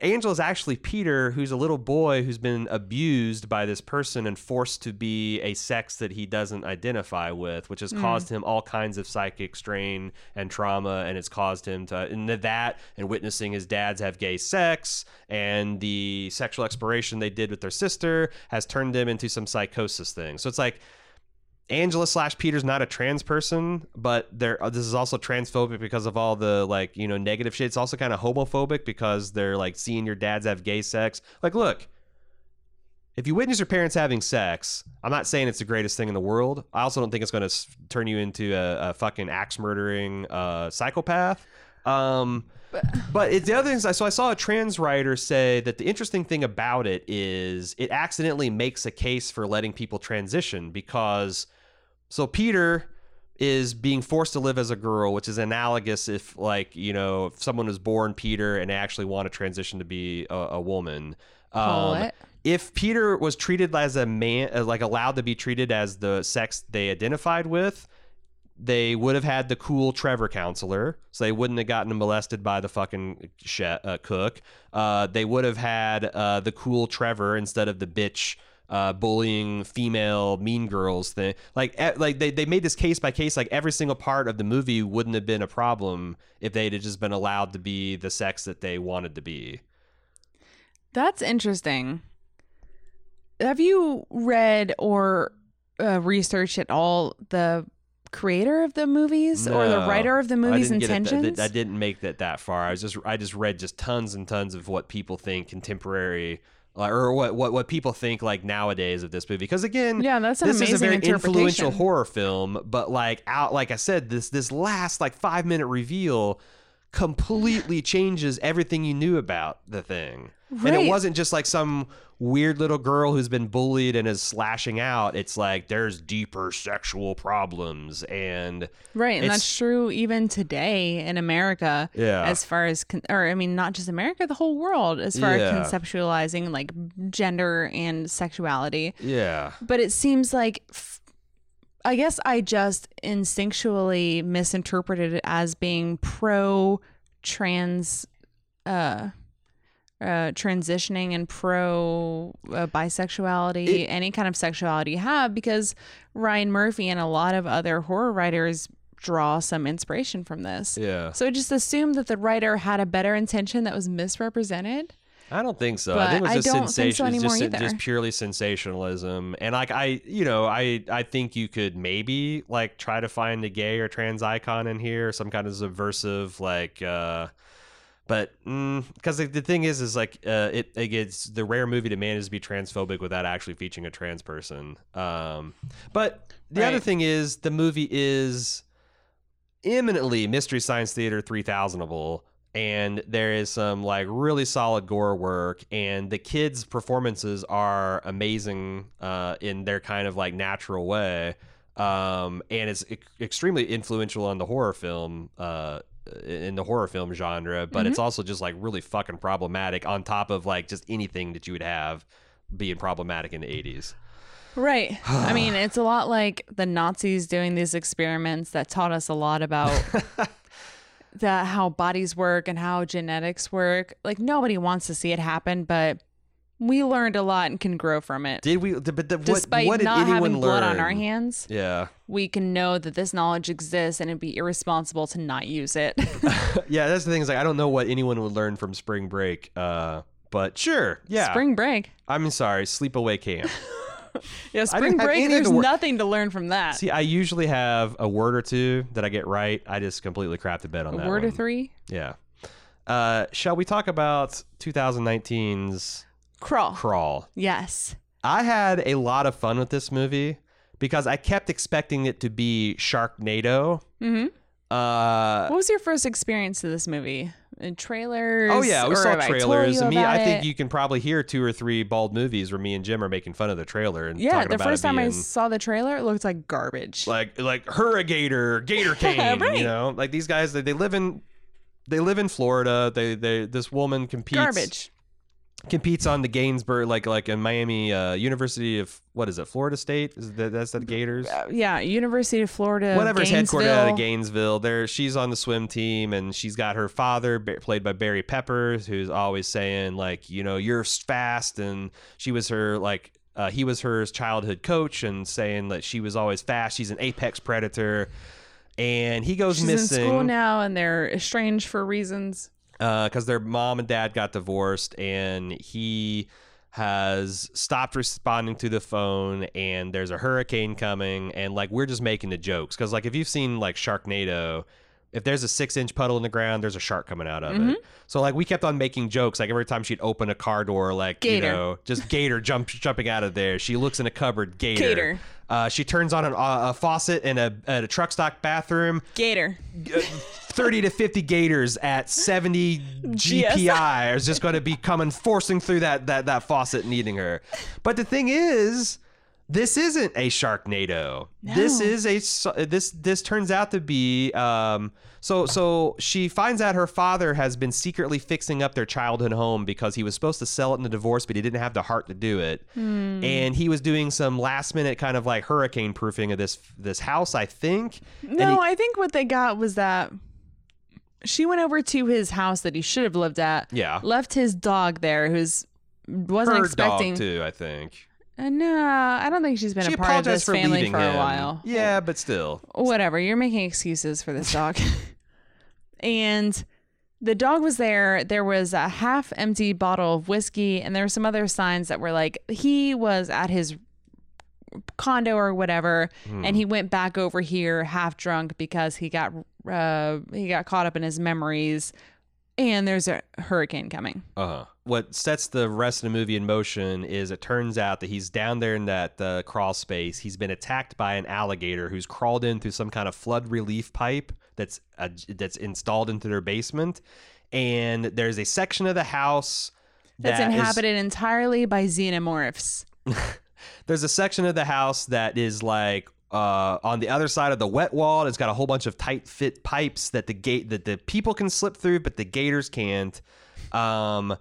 Angela's actually Peter, who's a little boy who's been abused by this person and forced to be a sex that he doesn't identify with, which has hmm. caused him all kinds of psychic strain and trauma, and it's caused him to and that and witnessing his dads have gay sex and the sexual exploration they did with their sister has turned him into some psychosis thing. So it's like Angela slash Peter's not a trans person, but they're uh, this is also transphobic because of all the like you know negative shit. It's also kind of homophobic because they're like seeing your dads have gay sex. Like, look, if you witness your parents having sex, I'm not saying it's the greatest thing in the world. I also don't think it's going to turn you into a, a fucking axe murdering uh, psychopath. Um, but it's the other things. I So I saw a trans writer say that the interesting thing about it is it accidentally makes a case for letting people transition because so Peter is being forced to live as a girl, which is analogous if like you know if someone was born Peter and they actually want to transition to be a, a woman. Call Um, it. if Peter was treated as a man, like allowed to be treated as the sex they identified with, they would have had the cool Trevor counselor, so they wouldn't have gotten molested by the fucking chef, uh, cook. Uh, they would have had uh, the cool Trevor instead of the bitch uh, bullying female mean girls thing. Like, like they, they made this case by case. Like every single part of the movie wouldn't have been a problem if they'd just been allowed to be the sex that they wanted to be. That's interesting. Have you read or uh, researched at all the creator of the movies or the writer of the movies' didn't get it- intentions? I didn't make that that far. I was just I just read just tons and tons of what people think contemporary or what, what what people think like nowadays of this movie. Because again, Yeah, that's this is a very influential horror film. But like out, like I said, this this last like five minute reveal completely changes everything you knew about the thing. And it wasn't just like some weird little girl who's been bullied and is slashing out. It's like there's deeper sexual problems and Right, and that's true even today in America. Yeah. As far as, con- or I mean, not just America, the whole world, as far Yeah. as conceptualizing like gender and sexuality. yeah. But it seems like, f- I guess I just instinctually misinterpreted it as being pro trans, uh, uh, transitioning and pro uh, bisexuality, It- any kind of sexuality you have, because Ryan Murphy and a lot of other horror writers draw some inspiration from this. Yeah. So I just assumed that the writer had a better intention that was misrepresented. I don't think so. I think it was just so sensation. anymore just, either. just purely sensationalism. And like I, you know, I I think you could maybe like try to find a gay or trans icon in here, some kind of subversive like. uh but because the, the thing is, is like uh, it, it gets the rare movie to manage to be transphobic without actually featuring a trans person. Um, but the other thing is, the movie is eminently Mystery Science Theater 3000able and there is some like really solid gore work and the kids performances are amazing uh, in their kind of like natural way. Um, and it's e- extremely influential on the horror film uh, in the horror film genre but it's also just like really fucking problematic on top of like just anything that you would have being problematic in the 80s Right. I mean, it's a lot like the Nazis doing these experiments that taught us a lot about that how bodies work and how genetics work. Like nobody wants to see it happen, but we learned a lot and can grow from it. did we but the, what, Despite what not anyone having learn blood on our hands, yeah we can know that this knowledge exists and it'd be irresponsible to not use it. yeah, that's the thing. Is like I don't know what anyone would learn from spring break. Uh, but sure, yeah. Spring break. I'm sorry, sleepaway camp. Yeah, spring break, there's the nothing to learn from that. See, I usually have a word or two that I get right. I just completely crap the bed on a that. word or three? Yeah. Uh, shall we talk about 2019's Crawl. Crawl? Yes. I had a lot of fun with this movie because I kept expecting it to be Sharknado. Mm-hmm. Uh, What was your first experience to this movie? In oh, trailers? oh yeah, we saw have I trailers. And me, I think it? you can probably hear two or three bald movies where me and Jim are making fun of the trailer and Yeah, the first time I saw the trailer, it looked like garbage. like like Hurrigator, Gator Cane. Right. You know, like these guys, they, they live in they live in Florida. They they this woman competes garbage. Competes on the Gainsborough like like in Miami uh, University of what is it Florida State is that that's the Gators Uh, yeah, University of Florida. whatever's headquartered out of Gainesville. There she's on the swim team and she's got her father ba- played by Barry Peppers who's always saying like you know you're fast and she was her like uh, he was her childhood coach and saying that she was always fast she's an apex predator and he goes She's missing in school now, and they're estranged for reasons. Because their mom and dad got divorced and he has stopped responding to the phone and there's a hurricane coming and like we're just making the jokes because like if you've seen like sharknado if there's a six inch puddle in the ground there's a shark coming out of it so like we kept on making jokes like every time she'd open a car door like Gator. you know just gator jump jumping out of there she looks in a cupboard gator, Gator. Uh, she turns on an, uh, a faucet in a, a truck stock bathroom Gator. 30 to 50 gators at 70 GPI is just going to be coming forcing through that that that faucet and eating her. But the thing is, this isn't a Sharknado. This is a this this turns out to be um so so she finds out her father has been secretly fixing up their childhood home because he was supposed to sell it in the divorce but he didn't have the heart to do it. And he was doing some last minute kind of like hurricane proofing of this this house, I think. No, he- I think what they got was that she went over to his house that he should have lived at. Yeah. Left his dog there, who's wasn't her expecting. dog too, I think. Uh, no, I don't think she's been she a part of apologized this for family leaving for him. a while. Yeah, but still. Whatever. You're making excuses for this dog. and the dog was there. There was a half empty bottle of whiskey, and there were some other signs that were like he was at his condo or whatever, Hmm. and he went back over here half drunk because he got uh, he got caught up in his memories. And there's a hurricane coming. Uh-huh. What sets the rest of the movie in motion is it turns out that he's down there in that uh, crawl space. He's been attacked by an alligator who's crawled in through some kind of flood relief pipe that's uh, that's installed into their basement. And there's a section of the house That's that is- inhabited entirely by xenomorphs. there's a section of the house that is like uh, on the other side of the wet wall. It's got a whole bunch of tight fit pipes that the gate that the people can slip through, but the gators can't. Um,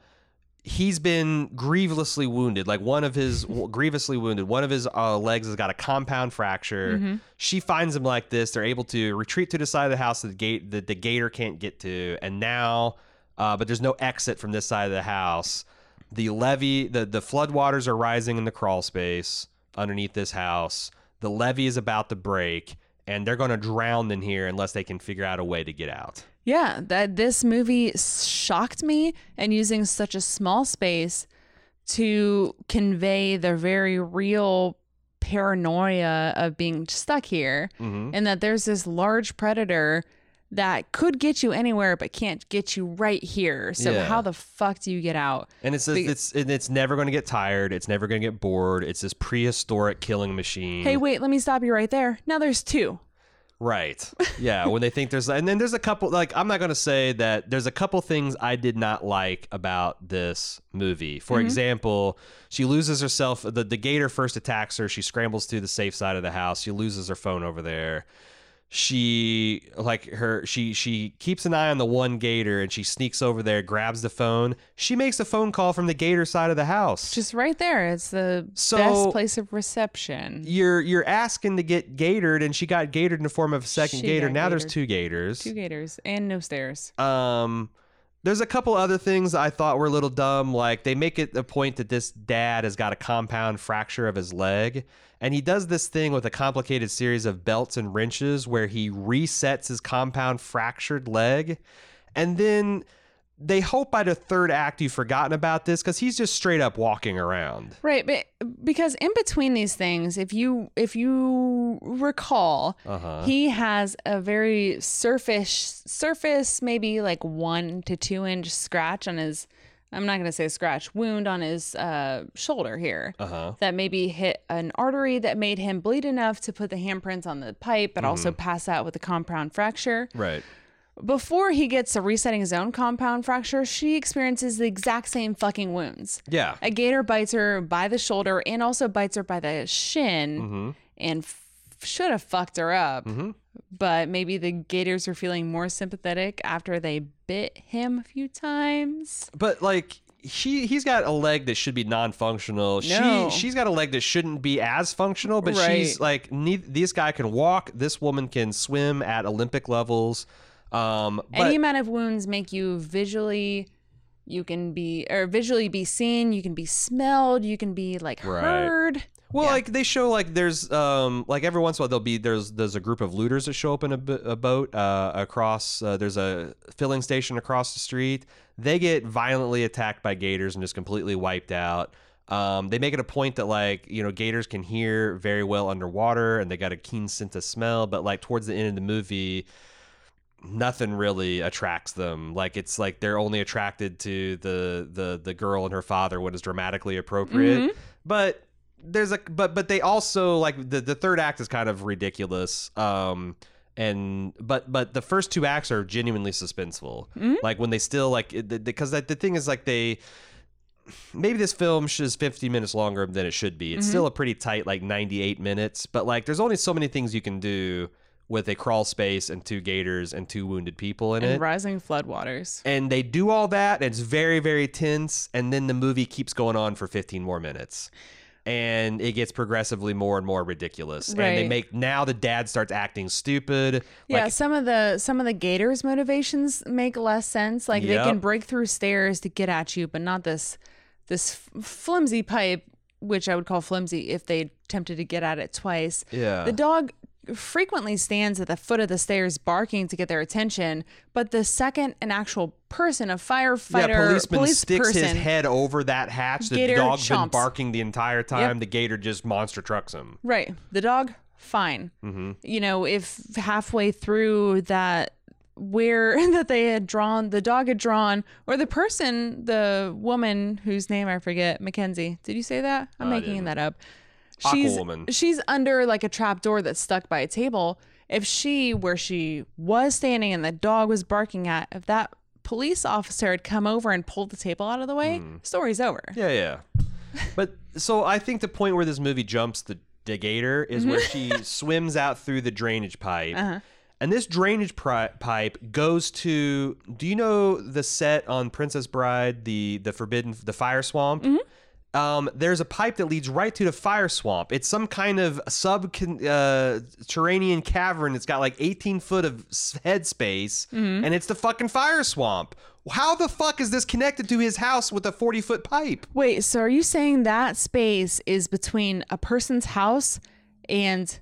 he's been grievously wounded. Like one of his grievously wounded. One of his uh, legs has got a compound fracture. She finds him like this. They're able to retreat to the side of the house that the gate that the gator can't get to, and now, uh, but there's no exit from this side of the house. The levee, the the floodwaters are rising in the crawl space underneath this house. The levee is about to break, and they're going to drown in here unless they can figure out a way to get out. Yeah, that this movie shocked me and using such a small space to convey the very real paranoia of being stuck here Mm-hmm. and that there's this large predator that could get you anywhere but can't get you right here. So Yeah. how the fuck do you get out? And it's Be- it's and it's never going to get tired. It's never going to get bored. It's this prehistoric killing machine. Hey, wait, let me stop you right there. Now there's two. Right. Yeah. when they think there's, and then there's a couple, like, I'm not going to say that there's a couple things I did not like about this movie. For mm-hmm. example, she loses herself. The, the gator first attacks her. She scrambles to the safe side of the house. She loses her phone over there. She like her she she keeps an eye on the one gator and she sneaks over there grabs the phone she makes a phone call from the gator side of the house Just right there. It's the So- best place of reception. you're you're asking to get gatored and she got gatored in the form of a second She gator now there's two gators Two gators and no stairs. Um, there's a couple other things I thought were a little dumb. Like they make it a point that this dad has got a compound fracture of his leg, and he does this thing with a complicated series of belts and wrenches where he resets his compound fractured leg, and then they hope by the third act you've forgotten about this because he's just straight up walking around. Right, but because in between these things, if you if you recall, Uh huh. he has a very surface surface maybe like 1 to 2 inch scratch on his I'm not going to say scratch, wound on his uh, shoulder here. Uh huh. That maybe hit an artery that made him bleed enough to put the handprints on the pipe, but also pass out with a compound fracture. Right. Before he gets to resetting his own compound fracture, she experiences the exact same fucking wounds. Yeah. A gator bites her by the shoulder and also bites her by the shin Mm-hmm. and f- should have fucked her up. But maybe the gators are feeling more sympathetic after they bit him a few times. But like he he's got a leg that should be non-functional. No. She she's got a leg that shouldn't be as functional, but Right. she's like neith- this guy can walk, this woman can swim at Olympic levels. Um but Any amount of wounds make you visually you can be or visually be seen, you can be smelled, you can be like Right. heard. Well, Yeah. like they show like there's um like every once in a while there'll be there's there's a group of looters that show up in a boat uh across uh, there's a filling station across the street. They get violently attacked by gators and just completely wiped out. Um, they make it a point that like you know gators can hear very well underwater and they got a keen sense of smell, but like towards the end of the movie, nothing really attracts them. Like it's like they're only attracted to the the the girl and her father when it's dramatically appropriate. Mm-hmm. But there's a but but they also like the the third act is kind of ridiculous. Um and but but the first two acts are genuinely suspenseful. Mm-hmm. Like when they still like because the, the thing is like they maybe this film should is 50 minutes longer than it should be. It's mm-hmm. still a pretty tight like 98 minutes, but like there's only so many things you can do with a crawl space and two gators and two wounded people in And it. rising floodwaters. And they do all that, and it's very, very tense. And then the movie keeps going on for 15 more minutes. And it gets progressively more and more ridiculous. Right. And they make now the dad starts acting stupid. Yeah, Like, some of the some of the gators' motivations make less sense. Like they can break through stairs to get at you, but not this this f- flimsy pipe, which I would call flimsy if they attempted to get at it twice. Yeah. The dog frequently stands at the foot of the stairs barking to get their attention, but the second an actual person, a firefighter, yeah, policeman police sticks person, his head over that hatch. The dog's been barking the entire time. Yep. The gator just monster trucks him. Right. The dog, fine. Mm-hmm. You know, if halfway through that where that they had drawn the dog had drawn or the person the woman whose name i forget mackenzie did you say that i'm I making that up she's Aquawoman. she's under like a trap door that's stuck by a table if she where she was standing and the dog was barking at if that police officer had come over and pulled the table out of the way Hmm. story's over Yeah, yeah. but so I think the point where this movie jumps the, the gator is where she swims out through the drainage pipe. Uh-huh. And this drainage pri- pipe goes to. Do you know the set on Princess Bride, the the forbidden, the fire swamp? Um, there's a pipe that leads right to the fire swamp. It's some kind of subterranean uh, cavern. It's got like 18 foot of headspace, and it's the fucking fire swamp. How the fuck is this connected to his house with a 40 foot pipe? Wait, so are you saying that space is between a person's house and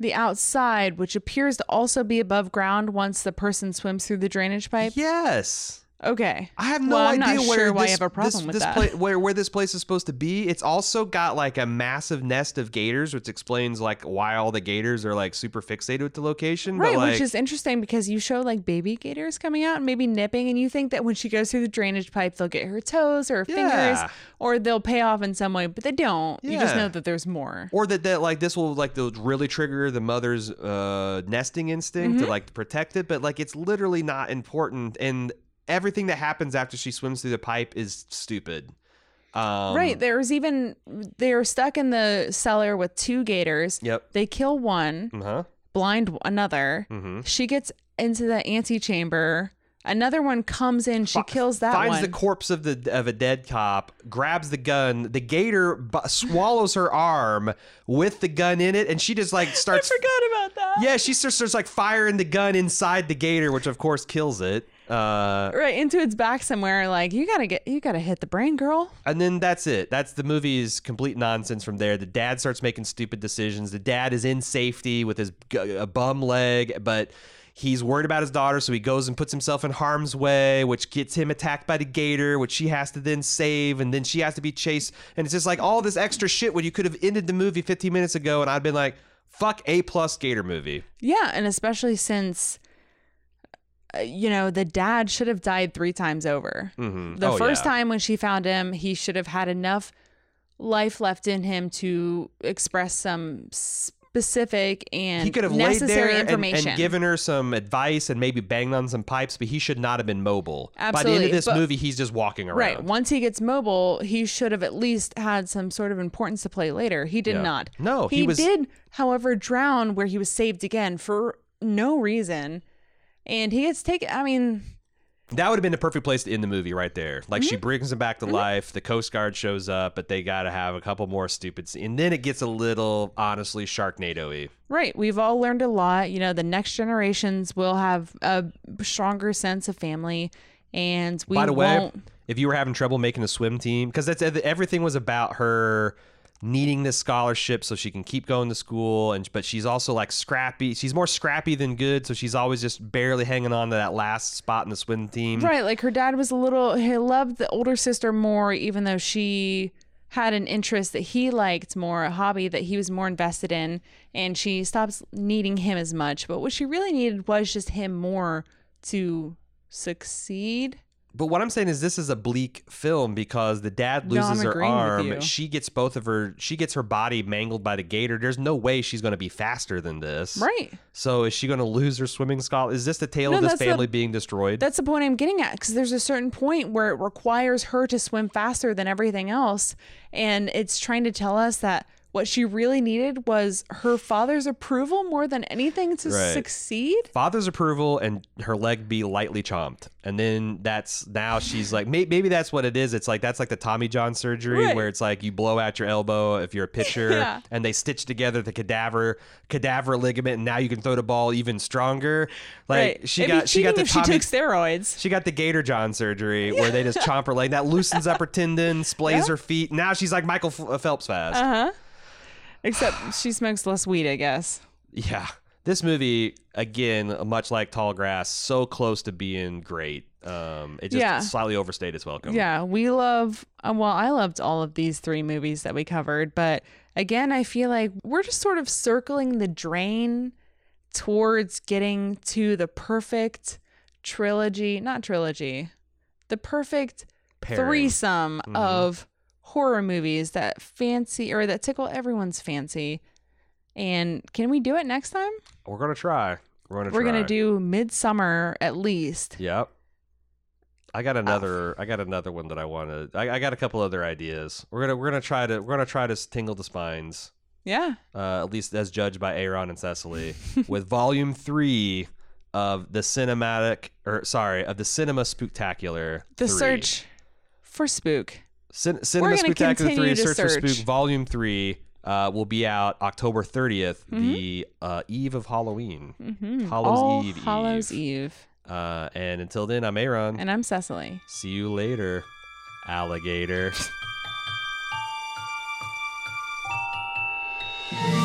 the outside, which appears to also be above ground once the person swims through the drainage pipe? Yes. Okay. I have no Well, idea where sure why this, I have a problem this, with this that. pla- where where this place is supposed to be. It's also got like a massive nest of gators, which explains like why all the gators are like super fixated with the location. Right, but, like, which is interesting because you show like baby gators coming out and maybe nipping, and you think that when she goes through the drainage pipe, they'll get her toes or her Yeah. fingers, or they'll pay off in some way, but they don't. You just know that there's more. or that that like this will like they'll really trigger the mother's uh nesting instinct Mm-hmm. to like protect it, but like it's literally not important and everything that happens after she swims through the pipe is stupid. Um, right. There's even they're stuck in the cellar with two gators. Yep. They kill one, Uh huh. blind another. Mm-hmm. She gets into the antechamber. Another one comes in. She kills that finds one. the corpse of the of a dead cop, grabs the gun. The gator bu- swallows her arm with the gun in it, and she just like starts. I forgot about that. Yeah, she starts, starts like firing the gun inside the gator, which of course kills it. Uh, Right into its back somewhere. Like you gotta get, you gotta hit the brain, girl. and then that's it. That's the movie's complete nonsense from there. The dad starts making stupid decisions. The dad is in safety with his g- a bum leg, but he's worried about his daughter, so he goes and puts himself in harm's way, which gets him attacked by the gator, which she has to then save, and then she has to be chased. And it's just like all this extra shit when you could have ended the movie 15 minutes ago, and I'd been like, fuck A plus gator movie. Yeah, and especially since you know, the dad should have died three times over. Mhm. The Oh, first yeah. time when she found him, he should have had enough life left in him to express some specific and he could have laid necessary there and, information. and given her some advice and maybe banged on some pipes, but he should not have been mobile. Absolutely. By the end of this but- movie, he's just walking around. Right. Once he gets mobile, he should have at least had some sort of importance to play later. He did Yeah. not. No, he, he was- did, however, drown where he was saved again for no reason. And he gets taken. I mean, That would have been the perfect place to end the movie right there. Like Mm-hmm. she brings him back to life. The Coast Guard shows up, but they got to have a couple more stupid. scenes. And then it gets a little, honestly, Sharknado-y. right. We've all learned a lot. You know, the next generations will have a stronger sense of family. And we By the way, won't. if you were having trouble making a swim team, because that's everything was about her needing this scholarship so she can keep going to school, and but she's also like scrappy. She's more scrappy than good, so she's always just barely hanging on to that last spot in the swim team. Right, like her dad was a little he loved the older sister more even though she had an interest that he liked more, a hobby that he was more invested in, and she stops needing him as much. But what she really needed was just him more to succeed. But what I'm saying is this is a bleak film because the dad No, loses her agreeing with arm. She gets both of her she gets her body mangled by the gator. There's no way she's going to be faster than this. Right. So is she going to lose her swimming scholar? Is this the tale No, of this that's the- family being destroyed? That's the point I'm getting at because there's a certain point where it requires her to swim faster than everything else. And it's trying to tell us that what she really needed was her father's approval more than anything to Right. succeed. Father's approval and her leg be lightly chomped. And then that's now she's like may, maybe that's what it is. It's like that's like the Tommy John surgery Right. where it's like you blow out your elbow if you're a pitcher Yeah. and they stitch together the cadaver cadaver ligament and now you can throw the ball even stronger. Like right. she It'd got she got the Tommy she took steroids. She got the Gator John surgery where they just chomp her leg. That loosens up her tendon, splays Yeah. her feet. Now she's like Michael Phelps fast. Uh huh. Except she smokes less weed, I guess. yeah. This movie, again, much like Tall Grass, so close to being great. Um, it just Yeah. slightly overstayed its welcome. Yeah, we love. uh, Well, I loved all of these three movies that we covered, but again, I feel like we're just sort of circling the drain towards getting to the perfect trilogy, not trilogy, the perfect threesome Mhm. of horror movies that fancy or that tickle everyone's fancy. And can we do it next time? We're gonna try. We're gonna We're try. gonna do Midsommar at least. Yep. I got another. I got another one that I want to. I, I got a couple other ideas. We're gonna. We're gonna try to. We're gonna try to tingle the spines. Yeah. uh, at least as judged by Aaron and Cecily, with volume three of the cinematic, or sorry, of the cinema spooktacular. The 3. search for spook. Cin- Cinema Spectacular 3 Search, search for Spook Volume 3 uh, will be out October 30th, mm-hmm. the uh, eve of Halloween. Mm-hmm. Hallows All Eve. Hallows Eve. Eve. Uh, and until then, I'm Aaron. And I'm Cecily. See you later, alligator.